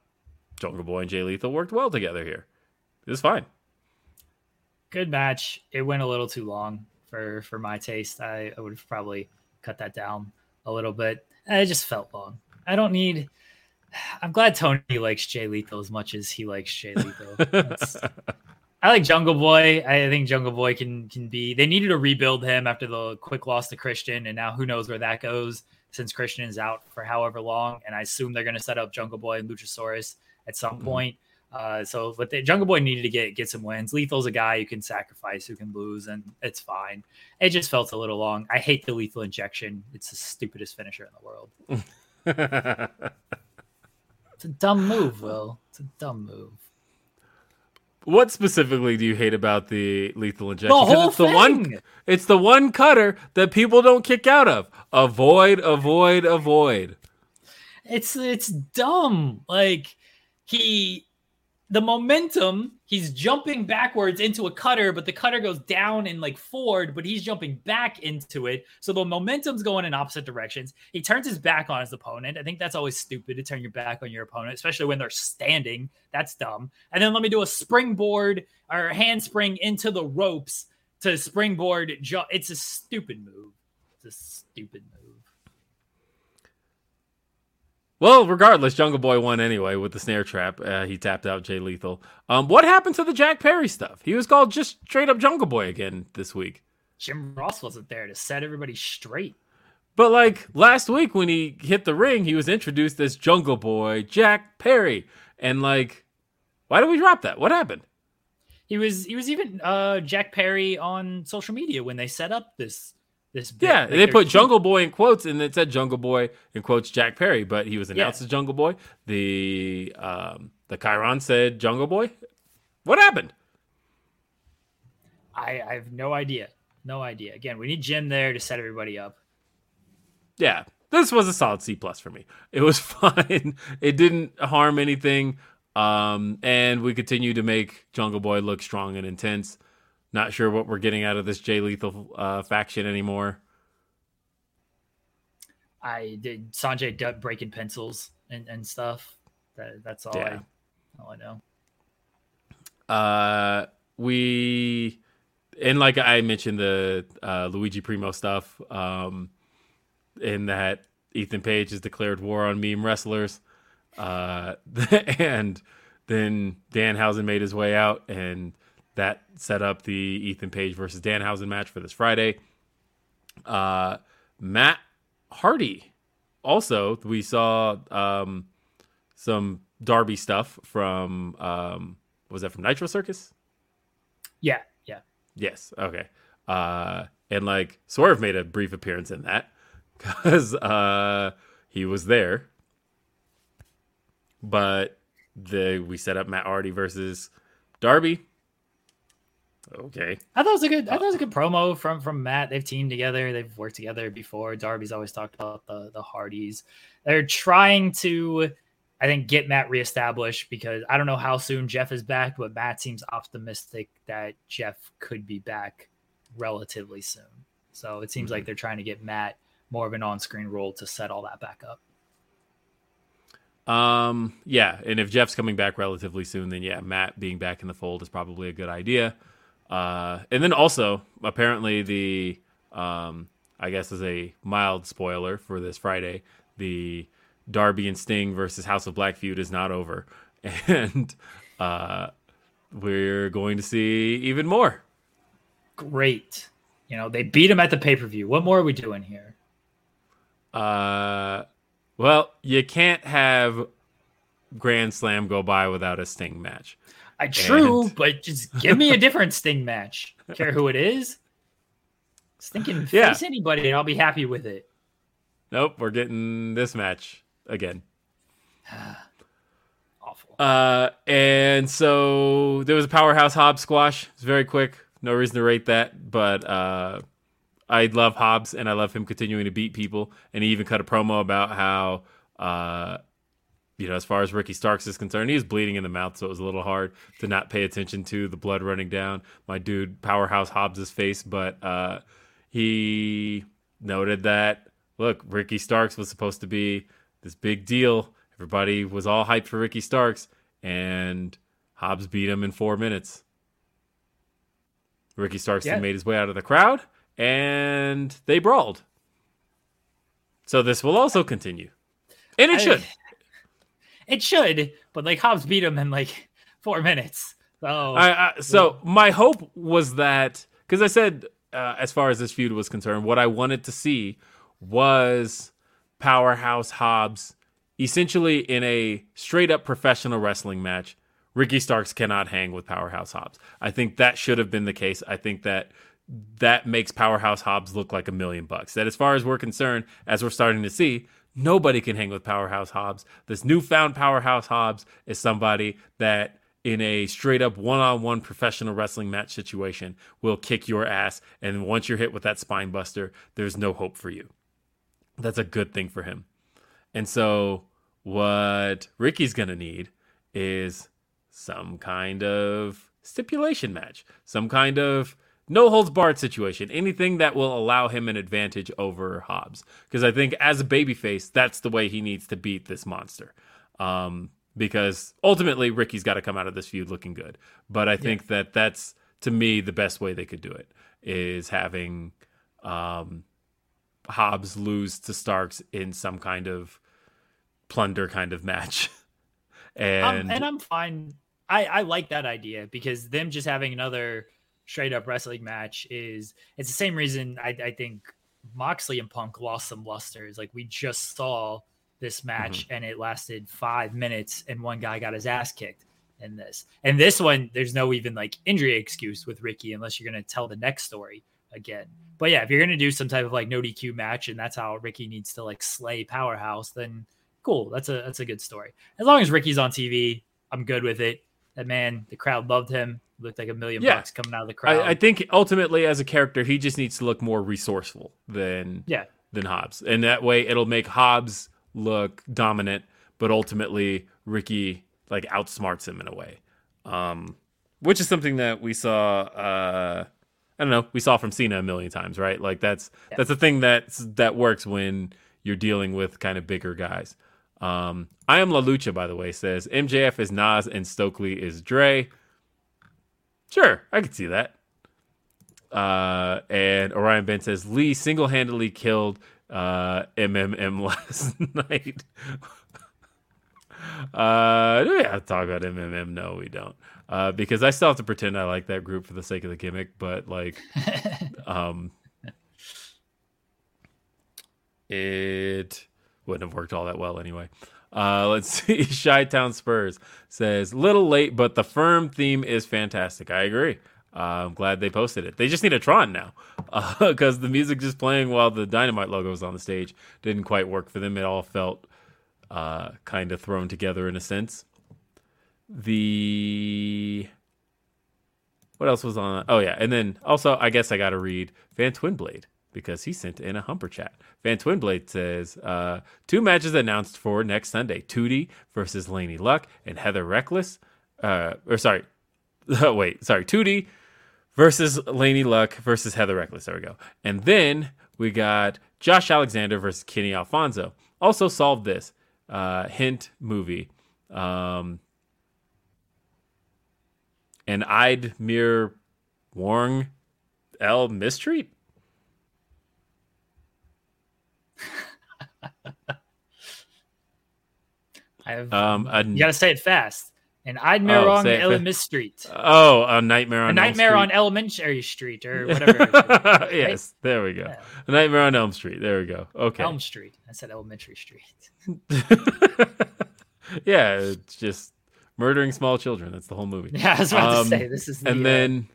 Jungle Boy and Jay Lethal worked well together here. It was fine. Good match. It went a little too long for for my taste. I, I would have probably cut that down a little bit. It just felt long. I don't need. I'm glad Tony likes Jay Lethal as much as he likes Jay Lethal. I like Jungle Boy. I think Jungle Boy can can be. They needed to rebuild him after the quick loss to Christian, and now who knows where that goes since Christian is out for however long. And I assume they're going to set up Jungle Boy and Luchasaurus at some Mhm. point. Uh, so, but the Jungle Boy needed to get get some wins. Lethal's a guy you can sacrifice, who can lose, and it's fine. It just felt a little long. I hate the lethal injection. It's the stupidest finisher in the world. It's a dumb move, Will. It's a dumb move. What specifically do you hate about the lethal injection? The whole it's the one it's the one cutter that people don't kick out of. Avoid, avoid, avoid. It's it's dumb. Like he the momentum, he's jumping backwards into a cutter, but the cutter goes down and like forward, but he's jumping back into it. So the momentum's going in opposite directions. He turns his back on his opponent. I think that's always stupid to turn your back on your opponent, especially when they're standing. That's dumb. And then let me do a springboard or handspring into the ropes to springboard. It's a stupid move. It's a stupid move. Well, regardless, Jungle Boy won anyway with the snare trap. Uh, he tapped out Jay Lethal. Um, what happened to the Jack Perry stuff? He was called just straight up Jungle Boy again this week. Jim Ross wasn't there to set everybody straight. But like last week when he hit the ring, he was introduced as Jungle Boy Jack Perry, and like, why did we drop that? What happened? He was he was even uh, Jack Perry on social media when they set up this this. Bit. Yeah, Like, they put Jungle Boy in quotes, and it said Jungle Boy in quotes Jack Perry, but he was announced Yeah. as Jungle Boy. The um, the Chiron said Jungle Boy. What happened? I, I have no idea. No idea. Again, we need Jim there to set everybody up. yeah, this was a solid C plus for me. It was fine. it didn't harm anything. Um, and we continue to make Jungle Boy look strong and intense. Not sure what we're getting out of this Jay Lethal uh, faction anymore. I did Sanjay Dutt breaking pencils and, and stuff. That, that's all Yeah. I all I know. Uh, we and like I mentioned the uh, Luigi Primo stuff. Um, in that Ethan Page has declared war on meme wrestlers. Uh, and then Danhausen made his way out, and that set up the Ethan Page versus Danhausen match for this Friday. Uh, Matt Hardy. Also, we saw um, some Darby stuff from um, was that from Nitro Circus? Yeah, yeah. Yes. Okay. Uh, and like Swerve made a brief appearance in that because uh, he was there. But the we set up Matt Hardy versus Darby. Okay. I thought it was a good. I thought it was a good promo from from Matt. They've teamed together. They've worked together before. Darby's always talked about the the Hardys. They're trying to, I think, get Matt reestablished because I don't know how soon Jeff is back, but Matt seems optimistic that Jeff could be back relatively soon. So it seems like they're trying to get Matt more of an on-screen role to set all that back up. Um. Yeah. And if Jeff's coming back relatively soon, then yeah, Matt being back in the fold is probably a good idea. Uh. And then also, apparently, the um. I guess as a mild spoiler for this Friday, the Darby and Sting versus House of Black feud is not over, and uh, we're going to see even more. Great. You know, they beat him at the pay-per-view. What more are we doing here? Uh, well, you can't have Grand Slam go by without a Sting match. I true, And- but just give me a different Sting match. Care who it is. Sting can Yeah. face anybody, and I'll be happy with it. Nope, we're getting this match again. Awful. Uh, and so there was a powerhouse Hobbs squash. It's very quick. No reason to rate that, but uh, I love Hobbs and I love him continuing to beat people. And he even cut a promo about how, uh, you know, as far as Ricky Starks is concerned, he was bleeding in the mouth, so it was a little hard to not pay attention to the blood running down my dude Powerhouse Hobbs's face. But uh, he noted that look, Ricky Starks was supposed to be this big deal. Everybody was all hyped for Ricky Starks, and Hobbs beat him in four minutes. Ricky Starks Yeah. made his way out of the crowd, and they brawled. So this will also continue, and it I- should. It should, but like Hobbs beat him in like four minutes. So I, I, so my hope was that because I said, uh, as far as this feud was concerned, what I wanted to see was powerhouse Hobbs essentially in a straight up professional wrestling match. Ricky Starks cannot hang with powerhouse Hobbs. I think that should have been the case. I think that that makes powerhouse Hobbs look like a million bucks. That as far as we're concerned, as we're starting to see, nobody can hang with powerhouse Hobbs. This newfound powerhouse Hobbs is somebody that in a straight up one on one professional wrestling match situation will kick your ass. And once you're hit with that spine buster, there's no hope for you. That's a good thing for him. And so, what Ricky's going to need is some kind of stipulation match, some kind of no holds barred situation, anything that will allow him an advantage over Hobbs. Because I think as a babyface, that's the way he needs to beat this monster. Um, because ultimately, Ricky's got to come out of this feud looking good. But I think yeah. that that's to me the best way they could do it is having um, Hobbs lose to Starks in some kind of plunder kind of match. and um, and I'm fine. I I like that idea because them just having another straight up wrestling match is it's the same reason I, I think Moxley and Punk lost some luster. lusters. Like we just saw this match mm-hmm. and it lasted five minutes and one guy got his ass kicked in this. And this one, there's no even like injury excuse with Ricky unless you're gonna tell the next story again. But yeah, if you're gonna do some type of like no DQ match and that's how Ricky needs to like slay Powerhouse, then cool. That's a that's a good story. As long as Ricky's on TV, I'm good with it. That man, the crowd loved him looked like a million yeah. bucks coming out of the crowd. I, I, think ultimately, as a character, he just needs to look more resourceful than yeah than Hobbs, and that way it'll make Hobbs look dominant, but ultimately Ricky like outsmarts him in a way, um, which is something that we saw. Uh, I don't know, we saw from Cena a million times, right? Like that's yeah. that's a thing that's that works when you're dealing with kind of bigger guys. Um, I am La Lucha, by the way, says MJF is Nas and Stokely is Dre. Sure, I could see that. Uh, and Orion Ben says Lee single handedly killed uh, MMM last night. uh, do we have to talk about MMM? No, we don't. Uh, because I still have to pretend I like that group for the sake of the gimmick, but like, um, it wouldn't have worked all that well anyway. Uh, let's see. Shy Town Spurs says, little late, but the firm theme is fantastic. I agree. Uh, I'm glad they posted it. They just need a Tron now because uh, the music just playing while the Dynamite logo was on the stage didn't quite work for them. It all felt uh, kind of thrown together in a sense. The what else was on? Oh yeah, and then also I guess I got to read Van Twinblade because he sent in a humper chat. Van Twinblade says, uh, two matches announced for next Sunday Tootie versus Laney Luck and Heather Reckless. Uh, or sorry, wait, sorry, Tootie versus Laney Luck versus Heather Reckless. There we go. And then we got Josh Alexander versus Kenny Alfonso. Also solved this uh, hint movie. Um, and I'd Mir Wong L Mistreat. I have. Um, a, you gotta say it fast. An Nightmare oh, on Elementary Street. Oh, a Nightmare on a Nightmare on Elementary Street or whatever. yes, there we go. Yeah. A Nightmare on Elm Street. There we go. Okay. Elm Street. I said Elementary Street. yeah, it's just murdering small children. That's the whole movie. Yeah, I was about um, to say this is. The, and uh, then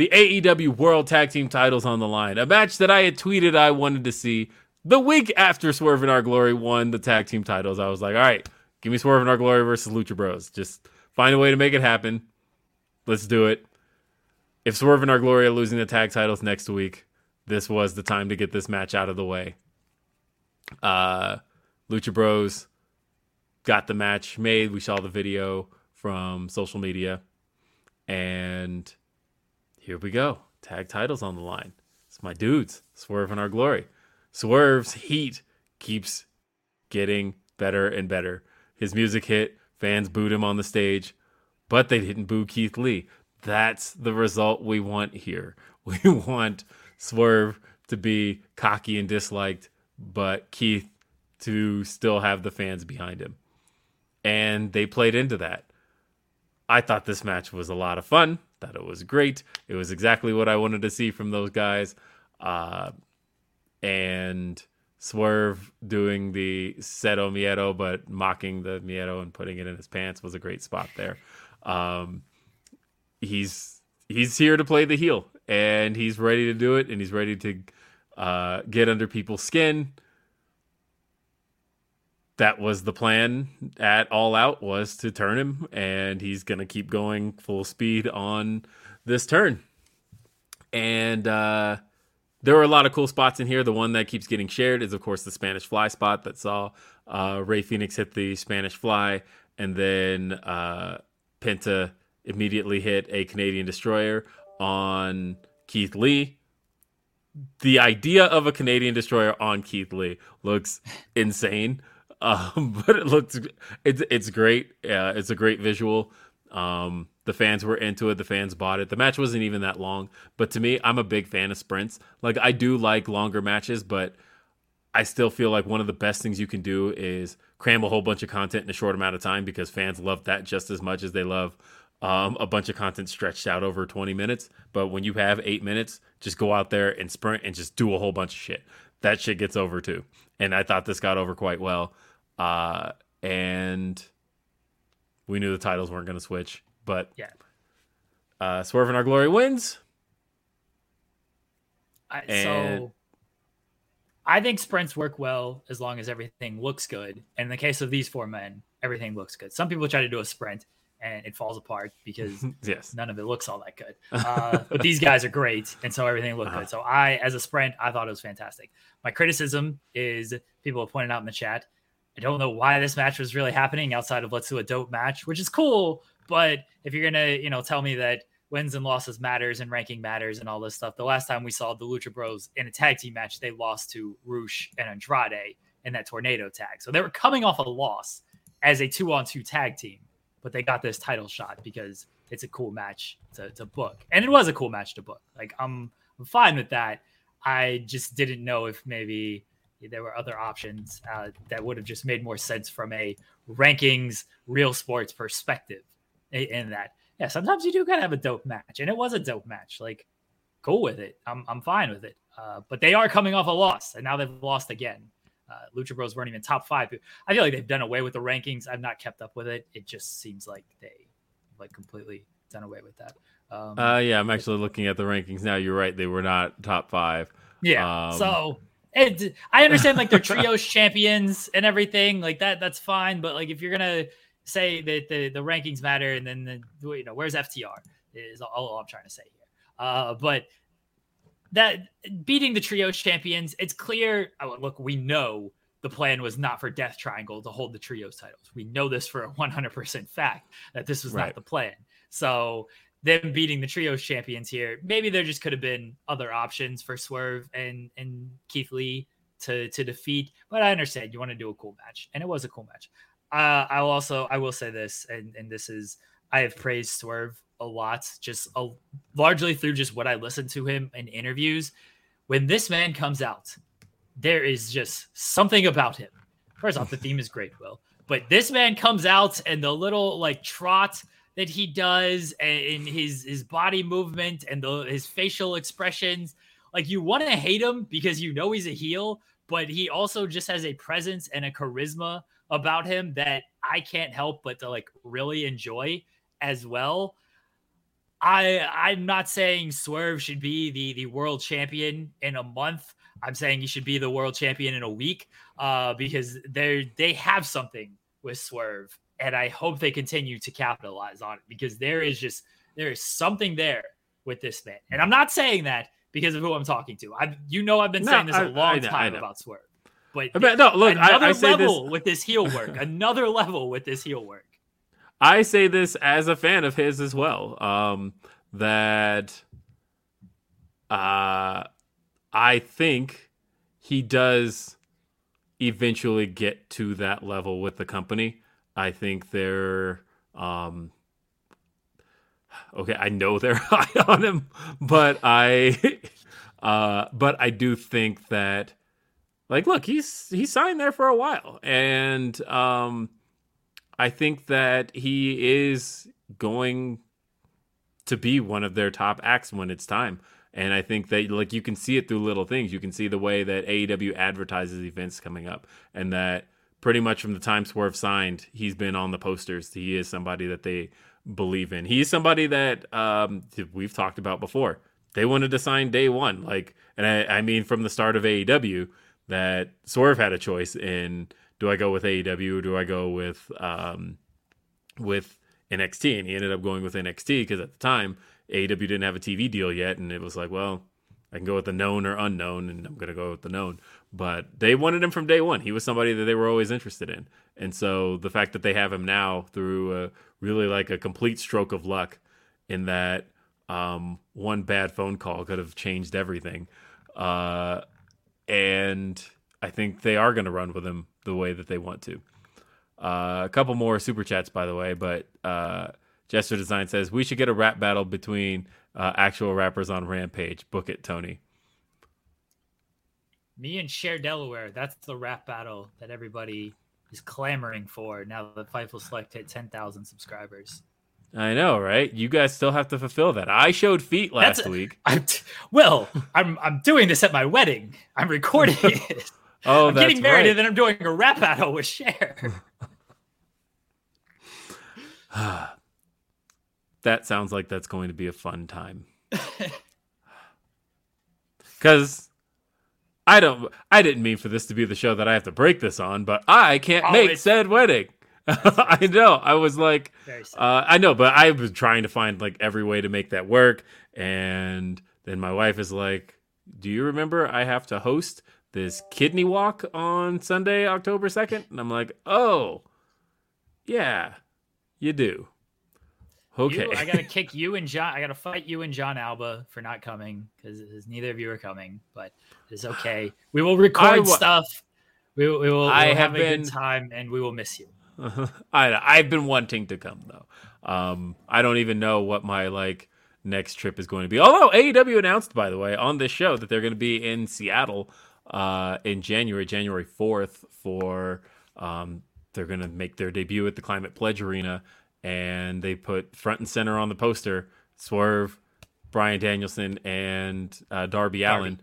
the AEW World Tag Team titles on the line. A match that I had tweeted I wanted to see the week after Swerve and Our Glory won the tag team titles. I was like, all right, give me Swerve and Our Glory versus Lucha Bros. Just find a way to make it happen. Let's do it. If Swerve and Our Glory are losing the tag titles next week, this was the time to get this match out of the way. Uh, Lucha Bros got the match made. We saw the video from social media. And here we go. Tag titles on the line. It's my dudes, Swerve and Our Glory. Swerve's heat keeps getting better and better. His music hit, fans booed him on the stage, but they didn't boo Keith Lee. That's the result we want here. We want Swerve to be cocky and disliked, but Keith to still have the fans behind him. And they played into that. I thought this match was a lot of fun. Thought it was great. It was exactly what I wanted to see from those guys. Uh, and Swerve doing the Cero Miedo, but mocking the Miedo and putting it in his pants was a great spot there. Um, he's he's here to play the heel, and he's ready to do it, and he's ready to uh, get under people's skin. That was the plan at All Out was to turn him, and he's gonna keep going full speed on this turn. And uh, there were a lot of cool spots in here. The one that keeps getting shared is, of course, the Spanish Fly spot that saw uh, Rey Fenix hit the Spanish Fly and then uh, Penta immediately hit a Canadian destroyer on Keith Lee. The idea of a Canadian destroyer on Keith Lee looks insane, um, but it looks it's it's great. Uh, it's a great visual. Um, the fans were into it. The fans bought it. The match wasn't even that long, but to me, I'm a big fan of sprints. Like I do like longer matches, but I still feel like one of the best things you can do is cram a whole bunch of content in a short amount of time because fans love that just as much as they love um, a bunch of content stretched out over 20 minutes. But when you have eight minutes, just go out there and sprint and just do a whole bunch of shit. That shit gets over too. And I thought this got over quite well. Uh, and we knew the titles weren't going to switch. But Yeah. uh, Swerve in Our Glory wins. I, And- so I think sprints work well as long as everything looks good. And in the case of these four men, everything looks good. Some people try to do a sprint and it falls apart because Yes. none of it looks all that good. Uh, but these guys are great, and so everything looked Uh-huh. good. So I, as a sprint, I thought it was fantastic. My criticism is people have pointed out in the chat. I don't know why this match was really happening outside of let's do a dope match, which is cool. But if you're gonna, you know, tell me that wins and losses matters and ranking matters and all this stuff, the last time we saw the Lucha Bros in a tag team match, they lost to Rush and Andrade in that tornado tag. So they were coming off a loss as a two on two tag team but they got this title shot because it's a cool match to, to book. And it was a cool match to book. Like I'm, I'm fine with that. I just didn't know if maybe there were other options uh, that would have just made more sense from a rankings, real sports perspective. In, that, yeah, sometimes you do gotta have a dope match, and it was a dope match. Like, cool with it. I'm I'm fine with it. Uh, but they are coming off a loss, and now they've lost again. Uh, Lucha Bros weren't even top five. I feel like they've done away with the rankings. I've not kept up with it. It just seems like they like completely done away with that. Um, Uh, yeah, I'm actually looking at the rankings now. You're right; they were not top five. yeah. um, so it, I understand like they're trios champions and everything like that. That's fine. But like if you're gonna say that the the rankings matter, and then the you know where's FTR is all, I'm trying to say here. Uh, but that beating the trios champions, it's clear. Oh, look, we know the plan was not for Death Triangle to hold the trios titles. We know this for a 100% fact that this was Right. not the plan. So them beating the trios champions here, maybe there just could have been other options for Swerve and and Keith Lee to to defeat. But I understand you want to do a cool match, and it was a cool match. Uh, I'll also I will say this, and and this is I have praised Swerve a lot, just a, largely through just what I listened to him in interviews. When this man comes out, there is just something about him. First off, the theme is great, Will, but this man comes out and the little like trot that he does in his his body movement and the his facial expressions, like you want to hate him because you know he's a heel, but he also just has a presence and a charisma about him that I can't help but to like really enjoy as well. I I'm not saying Swerve should be the the world champion in a month. I'm saying he should be the world champion in a week uh, because they they have something with Swerve, and I hope they continue to capitalize on it because there is just there is something there with this man, and I'm not saying that because of who I'm talking to. I you know I've been No, saying this a I- long I know- I time know. about Swerve, but mean, no, look, I, another say this. level with this heel work, another level with this heel work. I say this as a fan of his as well. Um, that uh, I think he does eventually get to that level with the company. I think they're um, okay. I know they're high on him, but I uh, but I do think that like look, he's he signed there for a while, and um, I think that he is going to be one of their top acts when it's time. And I think that like you can see it through little things. You can see the way that AEW advertises events coming up, and that pretty much from the time Swerve signed, he's been on the posters. He is somebody that they believe in. He's somebody that um, we've talked about before. They wanted to sign day one, like, and I, I mean from the start of AEW that Swerve had a choice in do I go with AEW or do I go with um, with NXT? And he ended up going with NXT because at the time AEW didn't have a TV deal yet, and it was like, well, I can go with the known or unknown, and I'm gonna go with the known. But they wanted him from day one. He was somebody that they were always interested in, and so the fact that they have him now through a really like a complete stroke of luck, in that um, one bad phone call could have changed everything, uh, and I think they are gonna run with him the way that they want to. Uh, a couple more super chats, by the way, but uh, Jester Design says we should get a rap battle between uh, actual rappers on Rampage. Book it, Tony. Me and Share Delaware. That's the rap battle that everybody is clamoring for now that Fightful Select hit 10,000 subscribers. I know, right? You guys still have to fulfill that. I showed feet last That's- week. I'm t- well, I'm I'm doing this at my wedding. I'm recording it. Oh, I'm getting married right. and then I'm doing a rap battle with Cher. that sounds like that's going to be a fun time. Because I don't, I didn't mean for this to be the show that I have to break this on, but I can't Oh, make said wedding. I know. I was like, uh, I know, but I was trying to find like every way to make that work, and then my wife is like, "Do you remember I have to host this kidney walk on Sunday, October second? And I'm like, "Oh, yeah, you do." Okay. You- I gotta kick you and John. I gotta fight you and Jon Alba for not coming because neither of you are coming. But it's okay. We will record wa- stuff. We, will- we will. I have have, a been- good time, and we will miss you. I I've been wanting to come though. Um, I don't even know what my like next trip is going to be. Although AEW announced, by the way, on this show that they're going to be in Seattle uh, in January, January fourth, for um, they're going to make their debut at the Climate Pledge Arena, and they put front and center on the poster Swerve, Bryan Danielson, and uh, Darby, Allin.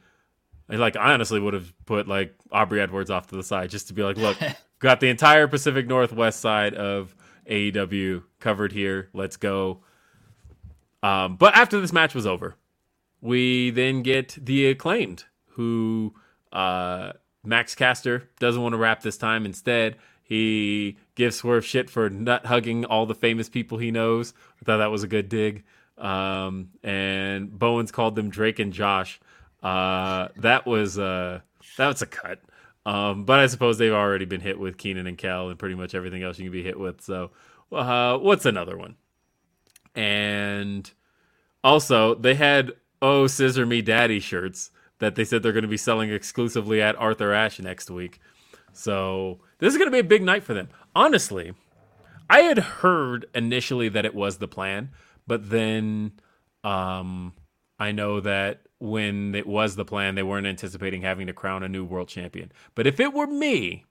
And, Like I honestly would have put like Aubrey Edwards off to the side just to be like, look, got the entire Pacific Northwest side of AEW covered here. Let's go. Um, but after this match was over, we then get the acclaimed, who uh, Max Caster doesn't want to rap this time. Instead, he gives Swerve shit for nut hugging all the famous people he knows. I thought that was a good dig. Um, and Bowens called them Drake and Josh. Uh, that was uh, that was a cut. Um, but I suppose they've already been hit with Kenan and Kel and pretty much everything else you can be hit with. So, uh, what's another one? And also, they had "Oh Scissor Me Daddy" shirts that they said they're going to be selling exclusively at Arthur Ashe next week. So this is going to be a big night for them. Honestly, I had heard initially that it was the plan, but then um, I know that when it was the plan, they weren't anticipating having to crown a new world champion. But if it were me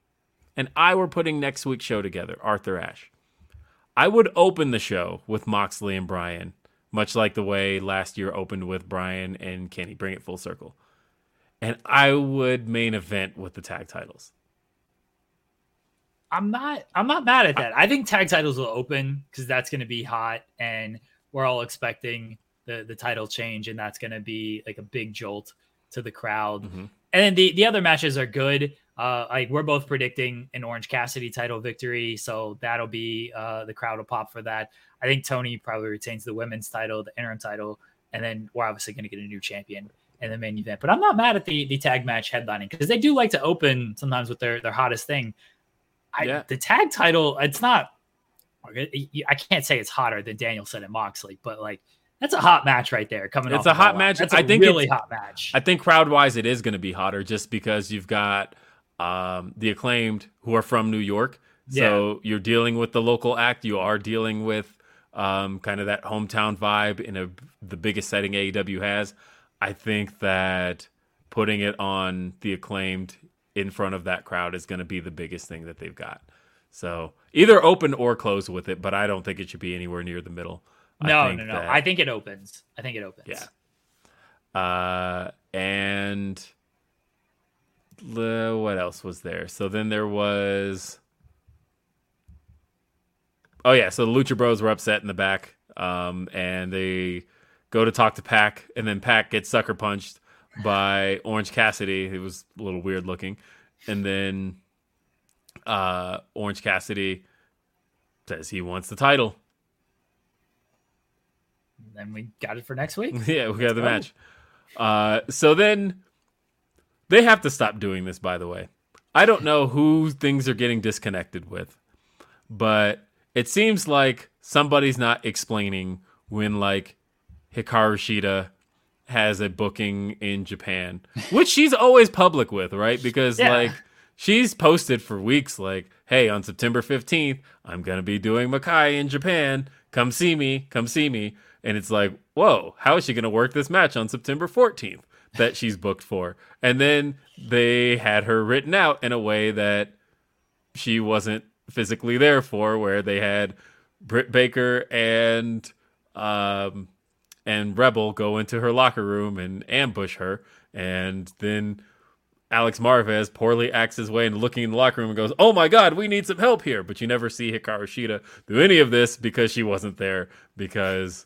and I were putting next week's show together, Arthur Ashe, I would open the show with Moxley and Bryan, much like the way last year opened with Bryan and Kenny. Bring it full circle. And I would main event with the tag titles. I'm not. I'm not mad at that. I think tag titles will open because that's going to be hot, and we're all expecting the the title change, and that's going to be like a big jolt to the crowd. Mhm. And then the the other matches are good. Uh, like we're both predicting an Orange Cassidy title victory, so that'll be uh, the crowd will pop for that. I think Toni probably retains the women's title, the interim title, and then we're obviously going to get a new champion in the main event. But I'm not mad at the the tag match headlining because they do like to open sometimes with their their hottest thing. I, Yeah. The tag title, it's not. I can't say it's hotter than Danielson and Moxley, but like that's a hot match right there. Coming, It's off a hot match. That's I a think really hot match. I think crowd wise, it is going to be hotter just because you've got um, the acclaimed who are from New York. So you're dealing with the local act. You are dealing with um, kind of that hometown vibe in a the biggest setting AEW has. I think that putting it on the acclaimed in front of that crowd is going to be the biggest thing that they've got. So either open or close with it, but I don't think it should be anywhere near the middle. I no, think no, no. that- I think it opens. I think it opens. Yeah. Uh, and le- what else was there? So then there was. Oh yeah, so the Lucha Bros were upset in the back, um, and they go to talk to PAC, and then PAC gets sucker punched by Orange Cassidy. It was a little weird looking, and then uh, Orange Cassidy says he wants the title. Then we got it for next week. yeah, we got the match. Uh, so then they have to stop doing this. By the way, I don't know who things are getting disconnected with, but it seems like somebody's not explaining when like Hikaru Shida has a booking in Japan, which she's always public with, right? Because Yeah. like she's posted for weeks like, "Hey, on September 15th, I'm going to be doing Makai in Japan. Come see me, come see me." And it's like, "Whoa, how is she going to work this match on September 14th that she's booked for?" And then they had her written out in a way that she wasn't physically there for, where they had Britt Baker and um, and Rebel go into her locker room and ambush her, and then Alex Marvez poorly acts his way into looking in the locker room and goes, "Oh my God, we need some help here." But you never see Hikaru Shida do any of this because she wasn't there. Because,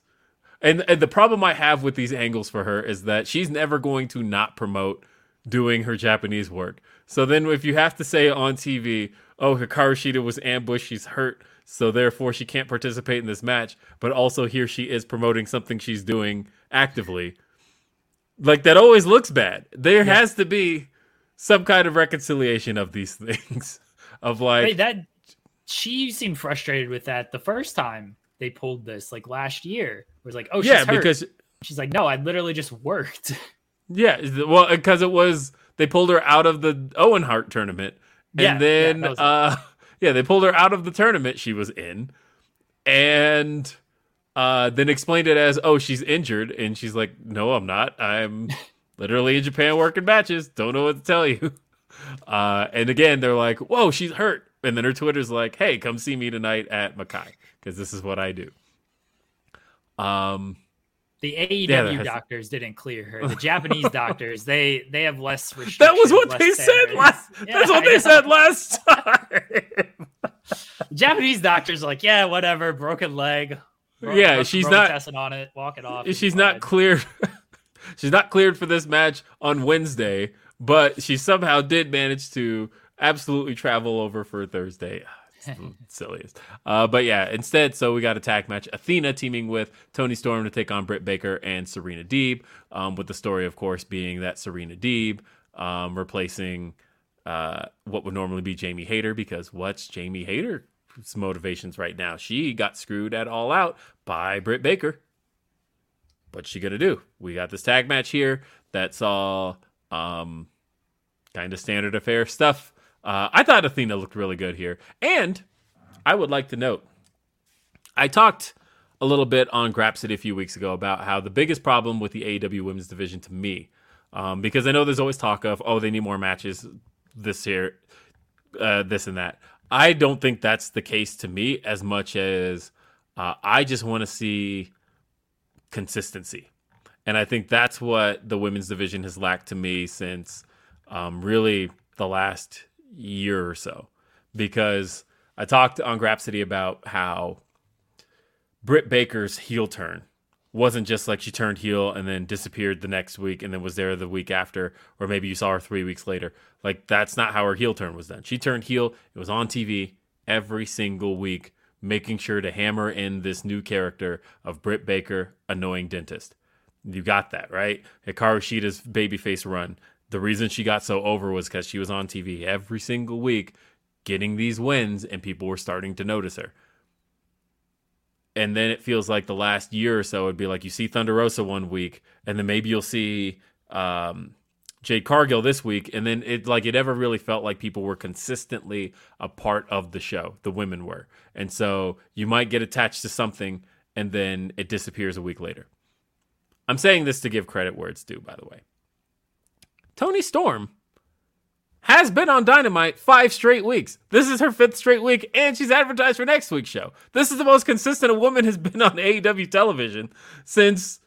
and and the problem I have with these angles for her is that she's never going to not promote doing her Japanese work. So then, if you have to say on TV, "Oh, Hikaru Shida was ambushed, she's hurt," so therefore she can't participate in this match, but also here she is promoting something she's doing actively. Like that always looks bad. There has to be some kind of reconciliation of these things. Of like, Wait, that she seemed frustrated with that the first time they pulled this, like last year. It was like, oh, she's yeah, hurt. because she's like, no, I literally just worked. yeah, well, because it was they pulled her out of the Owen Hart tournament, and Yeah, yeah, then it. uh, yeah, they pulled her out of the tournament she was in, and uh, then explained it as, oh, she's injured, and she's like, no, I'm not. I'm literally in Japan working matches. Don't know what to tell you. Uh, and again, they're like, whoa, she's hurt. And then her Twitter's like, hey, come see me tonight at Makai because this is what I do. Um, The AEW Yeah, doctors didn't clear her. The Japanese doctors, they they have less restrictions. that was what they said last. Yeah, that's what I they know. said last time. Japanese doctors are like, yeah, whatever, broken leg. Yeah, she's not- Robitussin on it. Walk it off. she's not cleared. she's not cleared for this match on Wednesday, but she somehow did manage to absolutely travel over for Thursday. The Silliest. Uh, but yeah, instead, so we got a tag match. Athena teaming with Toni Storm to take on Britt Baker and Serena Deeb. Um, with the story, of course, being that Serena Deeb um, replacing uh, what would normally be Jamie Hayter because what's Jamie Hayter's motivations right now? She got screwed at All Out by Britt Baker what's she gonna do? We got this tag match here that's all um, kind of standard affair stuff. Uh, I thought Athena looked really good here, and I would like to note, I talked a little bit on Grapsody a few weeks ago about how the biggest problem with the AEW Women's Division to me, um, because I know there's always talk of oh they need more matches this year, uh, this and that. I don't think that's the case to me as much as uh, I just want to see consistency. And I think that's what the women's division has lacked to me since um, really the last year or so. Because I talked on Grapsody about how Britt Baker's heel turn wasn't just like she turned heel and then disappeared the next week and then was there the week after, or maybe you saw her three weeks later. Like, that's not how her heel turn was done. She turned heel, it was on TV every single week, making sure to hammer in this new character of Britt Baker, annoying dentist. You got that, right? Hikaru Shida's babyface run. The reason she got so over was because she was on TV every single week getting these wins and people were starting to notice her and then it feels like the last year or so would be like you see Thunder Rosa one week, and then maybe you'll see um, Jade Cargill this week, and then it like it ever really felt like people were consistently a part of the show. The women were, and so you might get attached to something, and then it disappears a week later. I'm saying this to give credit where it's due, by the way. Toni Storm has been on Dynamite five straight weeks. This is her fifth straight week, and she's advertised for next week's show. This is the most consistent a woman has been on AEW television since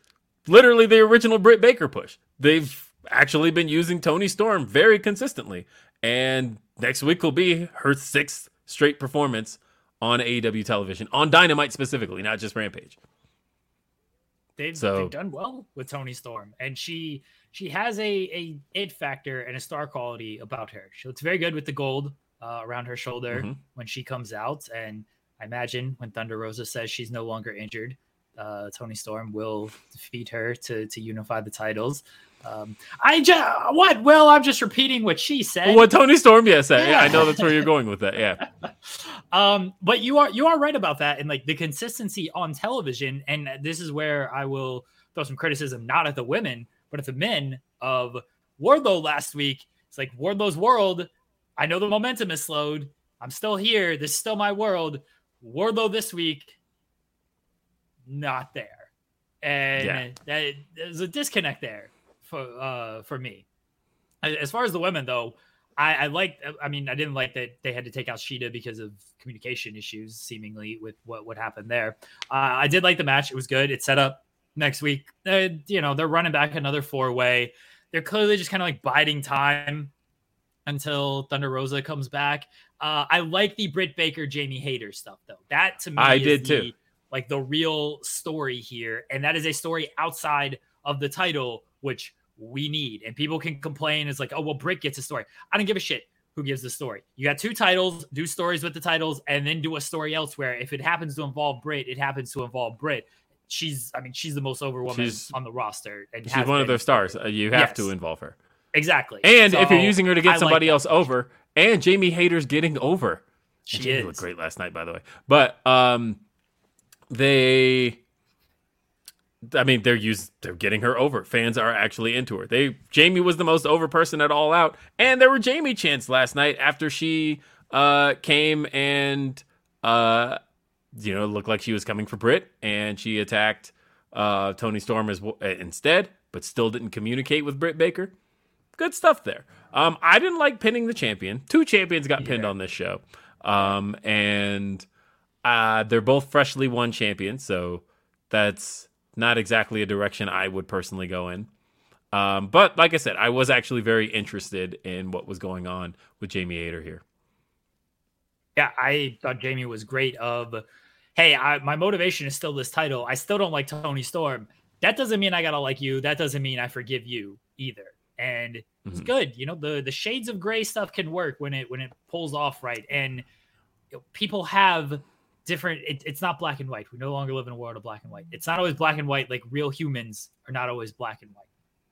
literally the original Britt Baker push. They've actually been using Toni Storm very consistently, and next week will be her sixth straight performance on AEW television, on Dynamite specifically, not just Rampage. They've, So- they've done well with Toni Storm, and she she has a a it factor and a star quality about her. She looks very good with the gold uh, around her shoulder Mhm. when she comes out, and I imagine when Thunder Rosa says she's no longer injured, uh, Toni Storm will defeat her to to unify the titles. Um, I just what? Well, I'm just repeating what she said. What Toni Storm yeah said. Yeah. Yeah. I know that's where you're going with that. Yeah. um, but you are you are right about that, and like the consistency on television, and this is where I will throw some criticism not at the women, but at the men of Wardlow last week. It's like Wardlow's world. I know the momentum is slowed. I'm still here. This is still my world. Wardlow this week, not there, and Yeah. that, there's a disconnect there for uh for me. As far as the women though, I, I like. I mean, I didn't like that they had to take out Shida because of communication issues, seemingly with what what happened there. Uh, I did like the match; it was good. It set up next week. Uh, you know, they're running back another four way. They're clearly just kind of like biding time until Thunder Rosa comes back. Uh, I like the Britt Baker Jamie Hayter stuff though. That to me, I is did the- too. Like the real story here, and that is a story outside of the title, which we need. And people can complain. It's like, oh well, Britt gets a story. I don't give a shit who gives the story. You got two titles, do stories with the titles, and then do a story elsewhere. If it happens to involve Britt, it happens to involve Britt. She's, I mean, she's the most over woman She's- on the roster, and She's one of been their stars. Uh, you have to involve her. Exactly. And if you're using her to get like somebody that. else over, and Jamie Hayter's getting over. she Jamie is looked great last night, by the way. But um, they, I mean, they're used. They're getting her over. Fans are actually into her. They Jamie was the most over person at All Out, and there were Jamie chants last night after she uh came and uh you know looked like she was coming for Britt, and she attacked uh Toni Storm as w- instead, but still didn't communicate with Britt Baker good stuff there. Um, I didn't like pinning the champion. Two champions got pinned on this show, um, and uh, they're both freshly won champions, so that's not exactly a direction I would personally go in. Um, but like I said, I was actually very interested in what was going on with Jamie Hayter here. Yeah, I thought Jamie was great. Of, hey, I, my motivation is still this title. I still don't like Toni Storm. That doesn't mean I gotta like you. That doesn't mean I forgive you either. And it's Mhm. good. You know, the the shades of gray stuff can work when it when it pulls off right. And you know, people have different. It, it's not black and white. We no longer live in a world of black and white. It's not always black and white. Like real humans are not always black and white.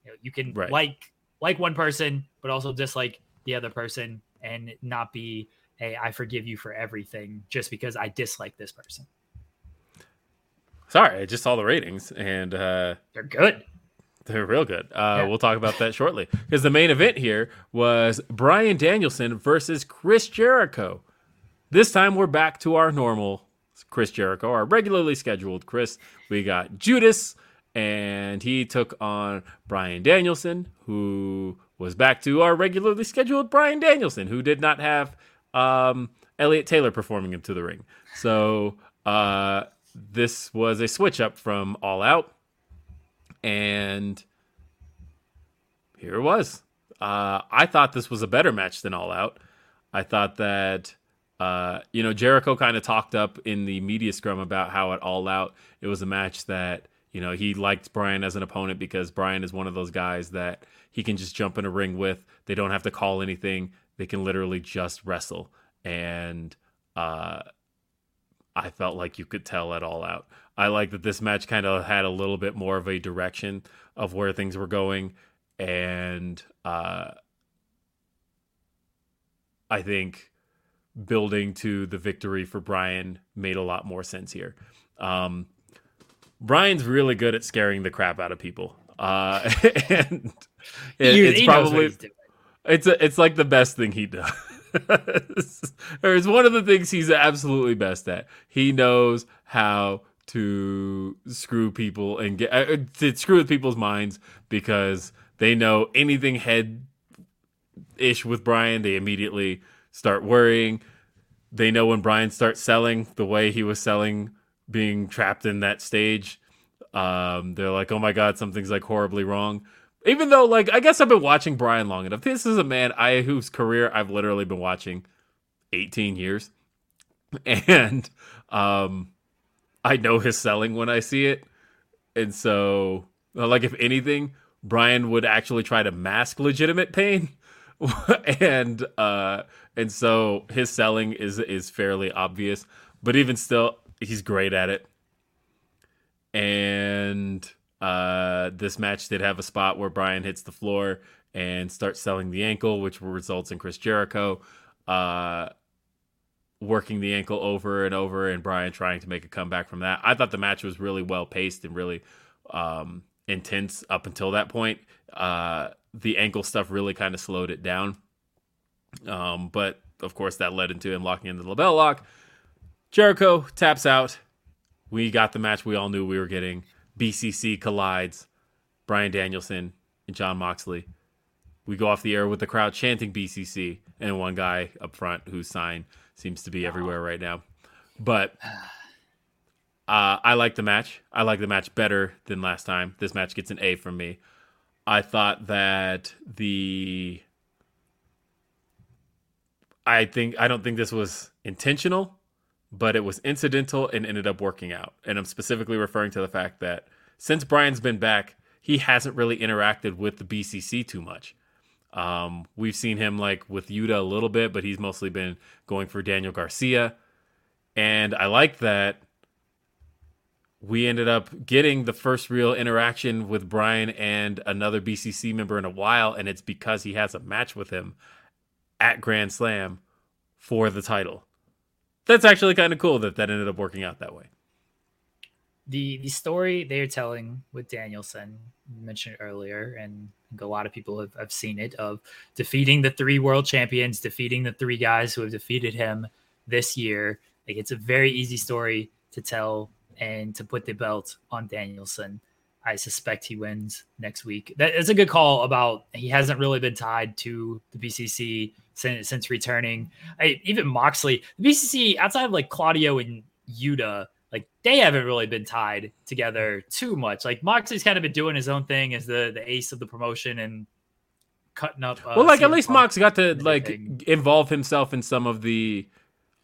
You know, you can Right. like like one person, but also dislike the other person, and not be hey, I forgive you for everything just because I dislike this person. Sorry, I just saw the ratings, and uh, They're good. They're real good. Uh, Yeah. We'll talk about that shortly. Because the main event here was Bryan Danielson versus Chris Jericho. This time we're back to our normal Chris Jericho, our regularly scheduled Chris. We got Judas, and he took on Bryan Danielson, who was back to our regularly scheduled Bryan Danielson, who did not have um, Elliot Taylor performing him to the ring. So uh, this was a switch up from All Out and here it was. Uh, I thought this was a better match than All Out. I thought that uh, you know Jericho kind of talked up in the media scrum about how at All Out it was a match that you know he liked Bryan as an opponent because Bryan is one of those guys that he can just jump in a ring with. They don't have to call anything. They can literally just wrestle. And uh, I felt like you could tell at all out. I like that this match kind of had a little bit more of a direction of where things were going, and uh, I think building to the victory for Bryan made a lot more sense here. Um, Bryan's really good at scaring the crap out of people, uh, and it- He- it's he knows what probably. It's a, it's like the best thing he does. or it's one of the things he's absolutely best at. He knows how to screw people and get uh, to screw with people's minds because they know anything head ish with Bryan, they immediately start worrying. They know when Bryan starts selling the way he was selling, being trapped in that stage. Um, they're like, "Oh my god, something's like horribly wrong." Even though, like, I guess I've been watching Bryan long enough. This is a man I whose career I've literally been watching 18 years, and um, I know his selling when I see it. And so, uh, like, if anything, Bryan would actually try to mask legitimate pain, and uh, and so his selling is is fairly obvious. But even still, he's great at it. and uh, this match did have a spot where Bryan hits the floor and starts selling the ankle, which results in Chris Jericho uh, working the ankle over and over, and Bryan trying to make a comeback from that. I thought the match was really well paced and really um, intense up until that point. Uh, the ankle stuff really kind of slowed it down. Um, but of course, that led into him locking in the LeBell lock. Jericho taps out. We got the match we all knew we were getting. BCC collides. Bryan Danielson and Jon Moxley. We go off the air with the crowd chanting BCC and one guy up front whose sign seems to be everywhere right now. But uh, I like the match. I like the match better than last time. This match gets an A from me. I thought that the I think I don't think this was intentional, but it was incidental and ended up working out. And I'm specifically referring to the fact that since Bryan's been back, he hasn't really interacted with the BCC too much. Um, we've seen him like with Yuta a little bit, but he's mostly been going for Daniel Garcia. And I like that we ended up getting the first real interaction with Bryan and another BCC member in a while, and it's because he has a match with him at Grand Slam for the title. That's actually kind of cool that that ended up working out that way. The the story they're telling with Danielson, mentioned earlier, and a lot of people have, have seen it of defeating the three world champions, defeating the three guys who have defeated him this year. Like it's a very easy story to tell and to put the belt on Danielson. I suspect he wins next week. That is a good call about he hasn't really been tied to the BCC since, since returning. I, even Moxley, the BCC outside of like Claudio and Yuta, like they haven't really been tied together too much. Like Moxley's kind of been doing his own thing as the the ace of the promotion and cutting up. Uh, well, like at least Mox got to like involve himself in some of the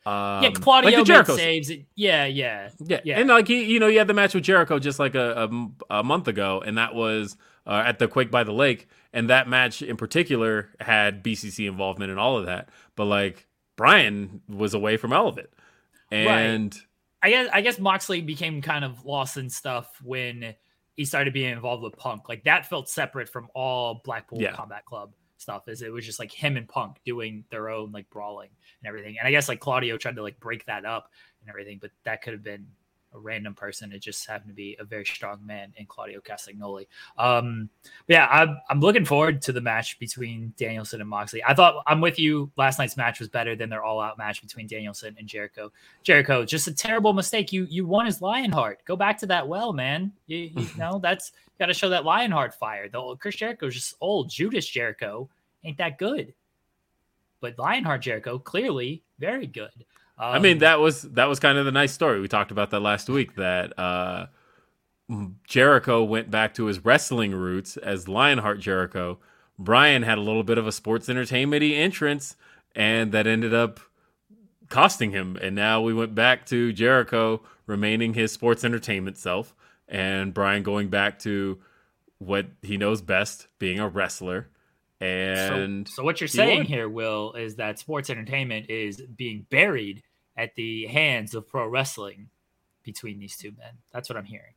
um, yeah, Claudio like Jericho saves. Yeah, yeah, yeah, yeah. And like he, you know, he had the match with Jericho just like a, a, a month ago, and that was uh, at the Quake by the Lake, and that match in particular had BCC involvement and all of that. But like Bryan was away from all of it, and right. I guess I guess Moxley became kind of lost in stuff when he started being involved with Punk. Like that felt separate from all Blackpool yeah. Combat Club stuff is it was just like him and Punk doing their own like brawling and everything. And I guess like Claudio tried to like break that up and everything, but that could have been a random person. It just happened to be a very strong man in Claudio Castagnoli. Um, yeah, I'm, I'm looking forward to the match between Danielson and Moxley. I thought I'm with you. Last night's match was better than their all out match between Danielson and Jericho. Jericho, just a terrible mistake. You you won his Lionheart. Go back to that well, man. You, you know that's got to show that Lionheart fire. The old, Chris Jericho's just old. Judas Jericho ain't that good. But Lionheart Jericho clearly very good. Um, I mean, um, that was that was kind of the nice story. We talked about that last week. That uh, Jericho went back to his wrestling roots as Lionheart Jericho. Bryan had a little bit of a sports entertainment entrance, and that ended up costing him. And now we went back to Jericho remaining his sports entertainment self, and Bryan going back to what he knows best, being a wrestler. And so, so what you're saying here, Will, is that sports entertainment is being buried at the hands of pro wrestling between these two men. That's what I'm hearing.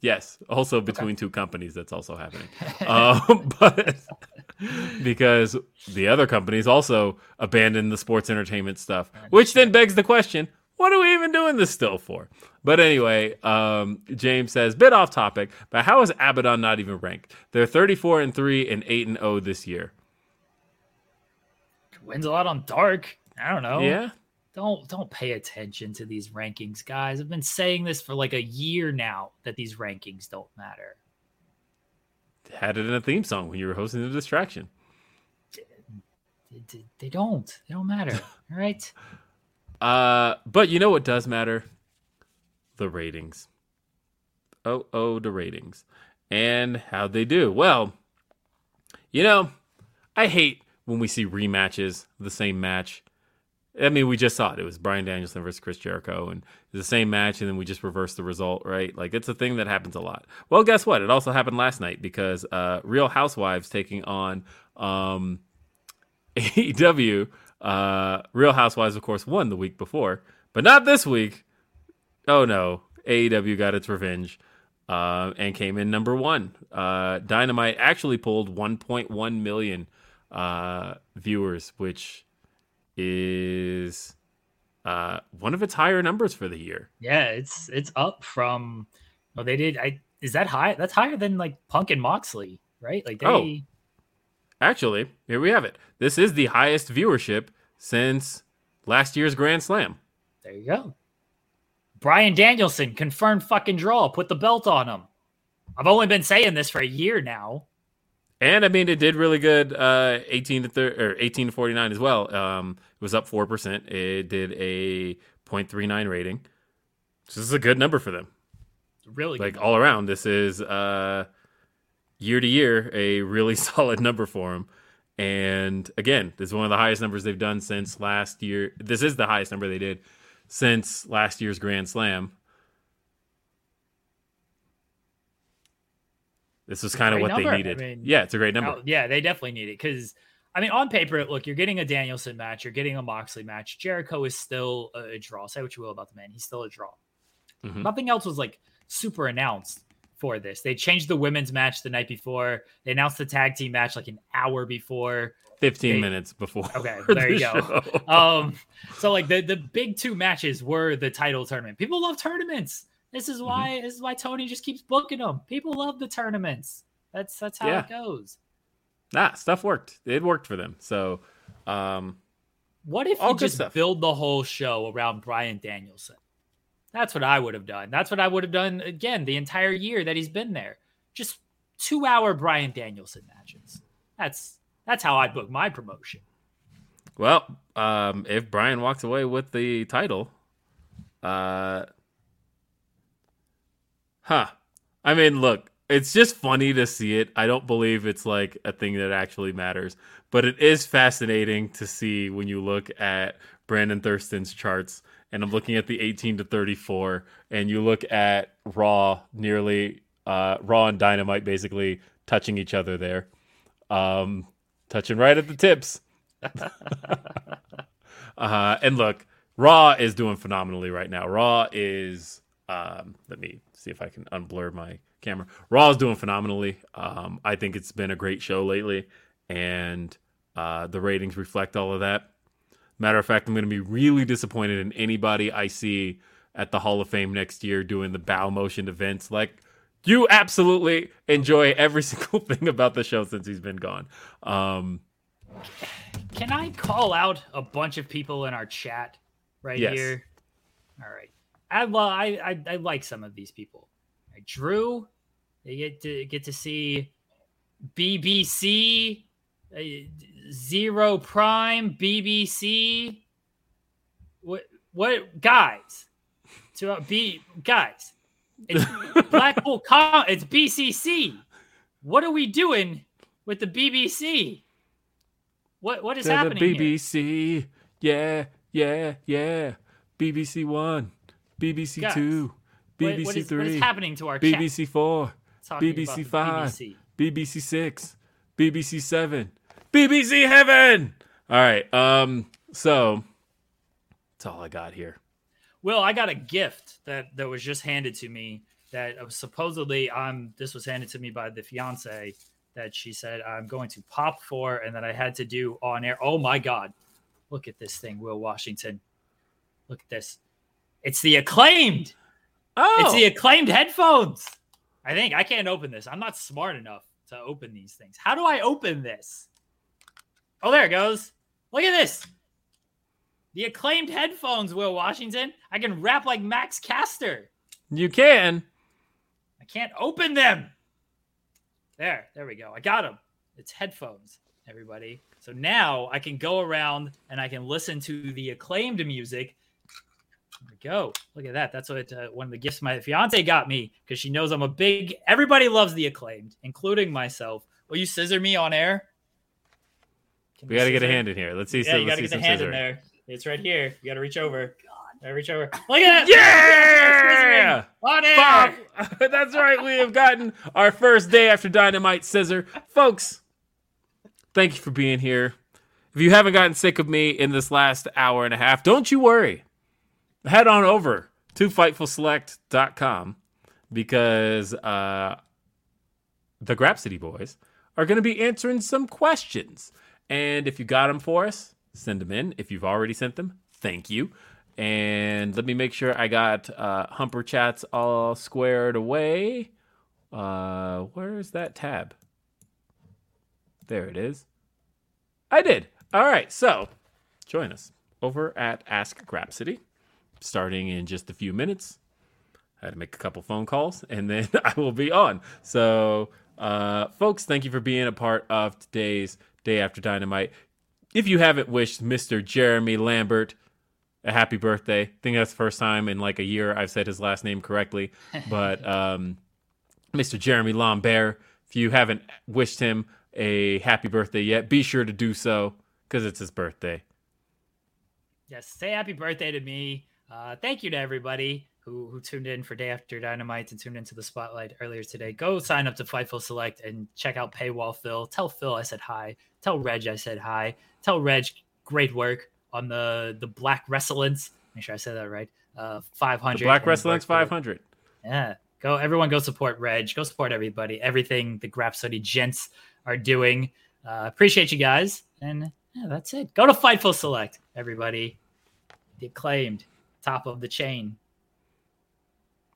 Yes, also between okay. two companies, that's also happening. um, but because the other companies also abandoned the sports entertainment stuff, which then begs the question: What are we even doing this still for? But anyway, um, James says, bit off topic, but how is Abaddon not even ranked? They're 34 and three and eight and zero oh this year. Wins a lot on dark. I don't know. Yeah, don't don't pay attention to these rankings, guys. I've been saying this for like a year now that these rankings don't matter. Had it in a theme song when you were hosting the distraction. They, they don't. They don't matter. All right. Uh, but you know what does matter? The ratings. Oh, oh, the ratings. And how they do. Well, you know, I hate when we see rematches the same match I mean, we just saw it. It was Bryan Danielson versus Chris Jericho, and the same match, and then we just reversed the result, right? Like it's a thing that happens a lot. Well, guess what? It also happened last night because uh, Real Housewives taking on um, AEW. Uh, Real Housewives, of course, won the week before, but not this week. Oh no, AEW got its revenge uh, and came in number one. Uh, Dynamite actually pulled 1.1 million uh, viewers, which is uh, one of its higher numbers for the year. Yeah, it's it's up from. Well, they did. I is that high? That's higher than like Punk and Moxley, right? Like they. Oh. Actually, here we have it. This is the highest viewership since last year's Grand Slam. There you go. Bryan Danielson confirmed fucking draw. Put the belt on him. I've only been saying this for a year now. And I mean, it did really good. Uh, eighteen to thir- or eighteen to forty nine as well. Um, it was up four percent. It did a 0.39 rating. So this is a good number for them. Really, Like all around, this is uh, year to year a really solid number for them. And again, this is one of the highest numbers they've done since last year. This is the highest number they did since last year's Grand Slam. This was kind of what number. they I needed. mean, yeah, it's a great number. Yeah, they definitely need it because I mean, on paper, look, you're getting a Danielson match, you're getting a Moxley match. Jericho is still a, draw. Say what you will about the man, he's still a draw. Mhm. Nothing else was like super announced for this. They changed the women's match the night before. They announced the tag team match like an hour before. 15 They- minutes before. Okay, the there you go. show. Um, so like the the big two matches were the title tournament. People love tournaments. This Mm-hmm. is why this is why Tony just keeps booking them. People love the tournaments. That's that's how Yeah. it goes. nah, stuff worked. It worked for them. So, um, What if All you just stuff. build the whole show around Bryan Danielson? That's what I would have done. That's what I would have done again the entire year that he's been there. Just two hour Bryan Danielson matches. That's that's how I book my promotion. well, um, if Bryan walks away with the title, uh, huh. I mean, look, it's just funny to see it. I don't believe it's like a thing that actually matters, but it is fascinating to see when you look at Brandon Thurston's charts. And I'm looking at the 18 to 34, and you look at Raw nearly, uh, Raw and Dynamite basically touching each other there, um, touching right at the tips. uh, and look, Raw is doing phenomenally right now. Raw is, um, let me see if I can unblur my camera. Raw is doing phenomenally. Um, I think it's been a great show lately, and uh, the ratings reflect all of that. Matter of fact, I'm going to be really disappointed in anybody I see at the Hall of Fame next year doing the bow motion events. Like, you absolutely enjoy every single thing about the show since he's been gone. Um, Can I call out a bunch of people in our chat right Yes. here? All right. I, lo- I, I I like some of these people. Drew, they get to get to see BBC, uh, Zero Prime, BBC. What what guys? To uh, be guys, it's Blackpool. Com- it's BCC. What are we doing with the BBC? What what is To happening the here? BBC. Yeah, yeah, yeah. BBC One, BBC Guys, Two, What- BBC what is, Three, what is happening to our chat? BBC Four, talking BBC Five, BBC? BBC Six, BBC Seven, BBC Heaven. All right. Um. So that's all I got here. Well, I got a gift that that was just handed to me. That was supposedly um this was handed to me by the fiance that she said I'm going to pop for and that I had to do on air. Oh my god. Look at this thing, Will Washington. Look at this. It's the acclaimed. Oh, It's the oh. acclaimed headphones. I think I can't open this. I'm not smart enough to open these things. How do I open this? Oh, there it goes. Look at this. The acclaimed headphones, Will Washington. I can rap like Max Caster. you can. I can't open them. There, there we go. I got them. It's headphones, everybody. So now I can go around and I can listen to the acclaimed music. There we go. Look at that. That's what uh, one of the gifts my fiance got me because she knows I'm a big. Everybody loves the acclaimed, including myself. Will you scissor me on air? Can We got to get a hand in here. Let's see. Yeah, so you got to get the hand in there. It's right here. You got to reach over. God, reach over. Look at that. Yeah. On air. Bob, that's right. We have gotten our first day after Dynamite Scissor. Folks, thank you for being here. If you haven't gotten sick of me in this last hour and a half, don't you worry. Head on over to FightfulSelect.com because uh, the Grapsody boys are going to be answering some questions. And if you got them for us, send them in. If you've already sent them, thank you. And let me make sure I got uh, Humper Chats all squared away. Uh, where's that tab? There it is. I did. All right. So join us over at Ask Grapsody starting in just a few minutes. I had to make a couple phone calls and then I will be on. So, uh, folks, thank you for being a part of today's Day After Dynamite. If you haven't wished Mr. Jeremy Lambert a happy birthday, I think that's the first time in like a year I've said his last name correctly. But um, Mr. Jeremy Lambert, if you haven't wished him a happy birthday yet, be sure to do so because it's his birthday. Yes, say happy birthday to me. Uh, thank you to everybody who, who tuned in for Day After Dynamite and tuned into the Spotlight earlier today. Go sign up to Fightful Select and check out Paywall Phil. Tell Phil I said hi. Tell Reg I said hi. Tell Reg great work on the the Black Wrestlance. Make sure I said that right. Uh, 500. The Black Wrestlance 500. Yeah. Go, everyone go support Reg. Go support everybody. Everything the Grapsody gents are doing. Uh, appreciate you guys. And yeah, that's it. Go to Fightful Select, everybody. The acclaimed top of the chain.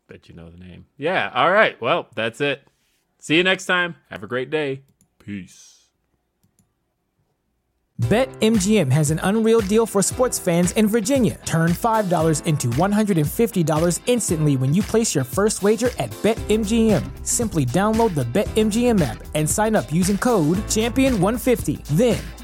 Bet you know the name. Yeah. All right. Well, that's it. See you next time. Have a great day. Peace. BetMGM has an unreal deal for sports fans in Virginia. Turn $5 into $150 instantly when you place your first wager at BetMGM. Simply download the BetMGM app and sign up using code Champion150. Then,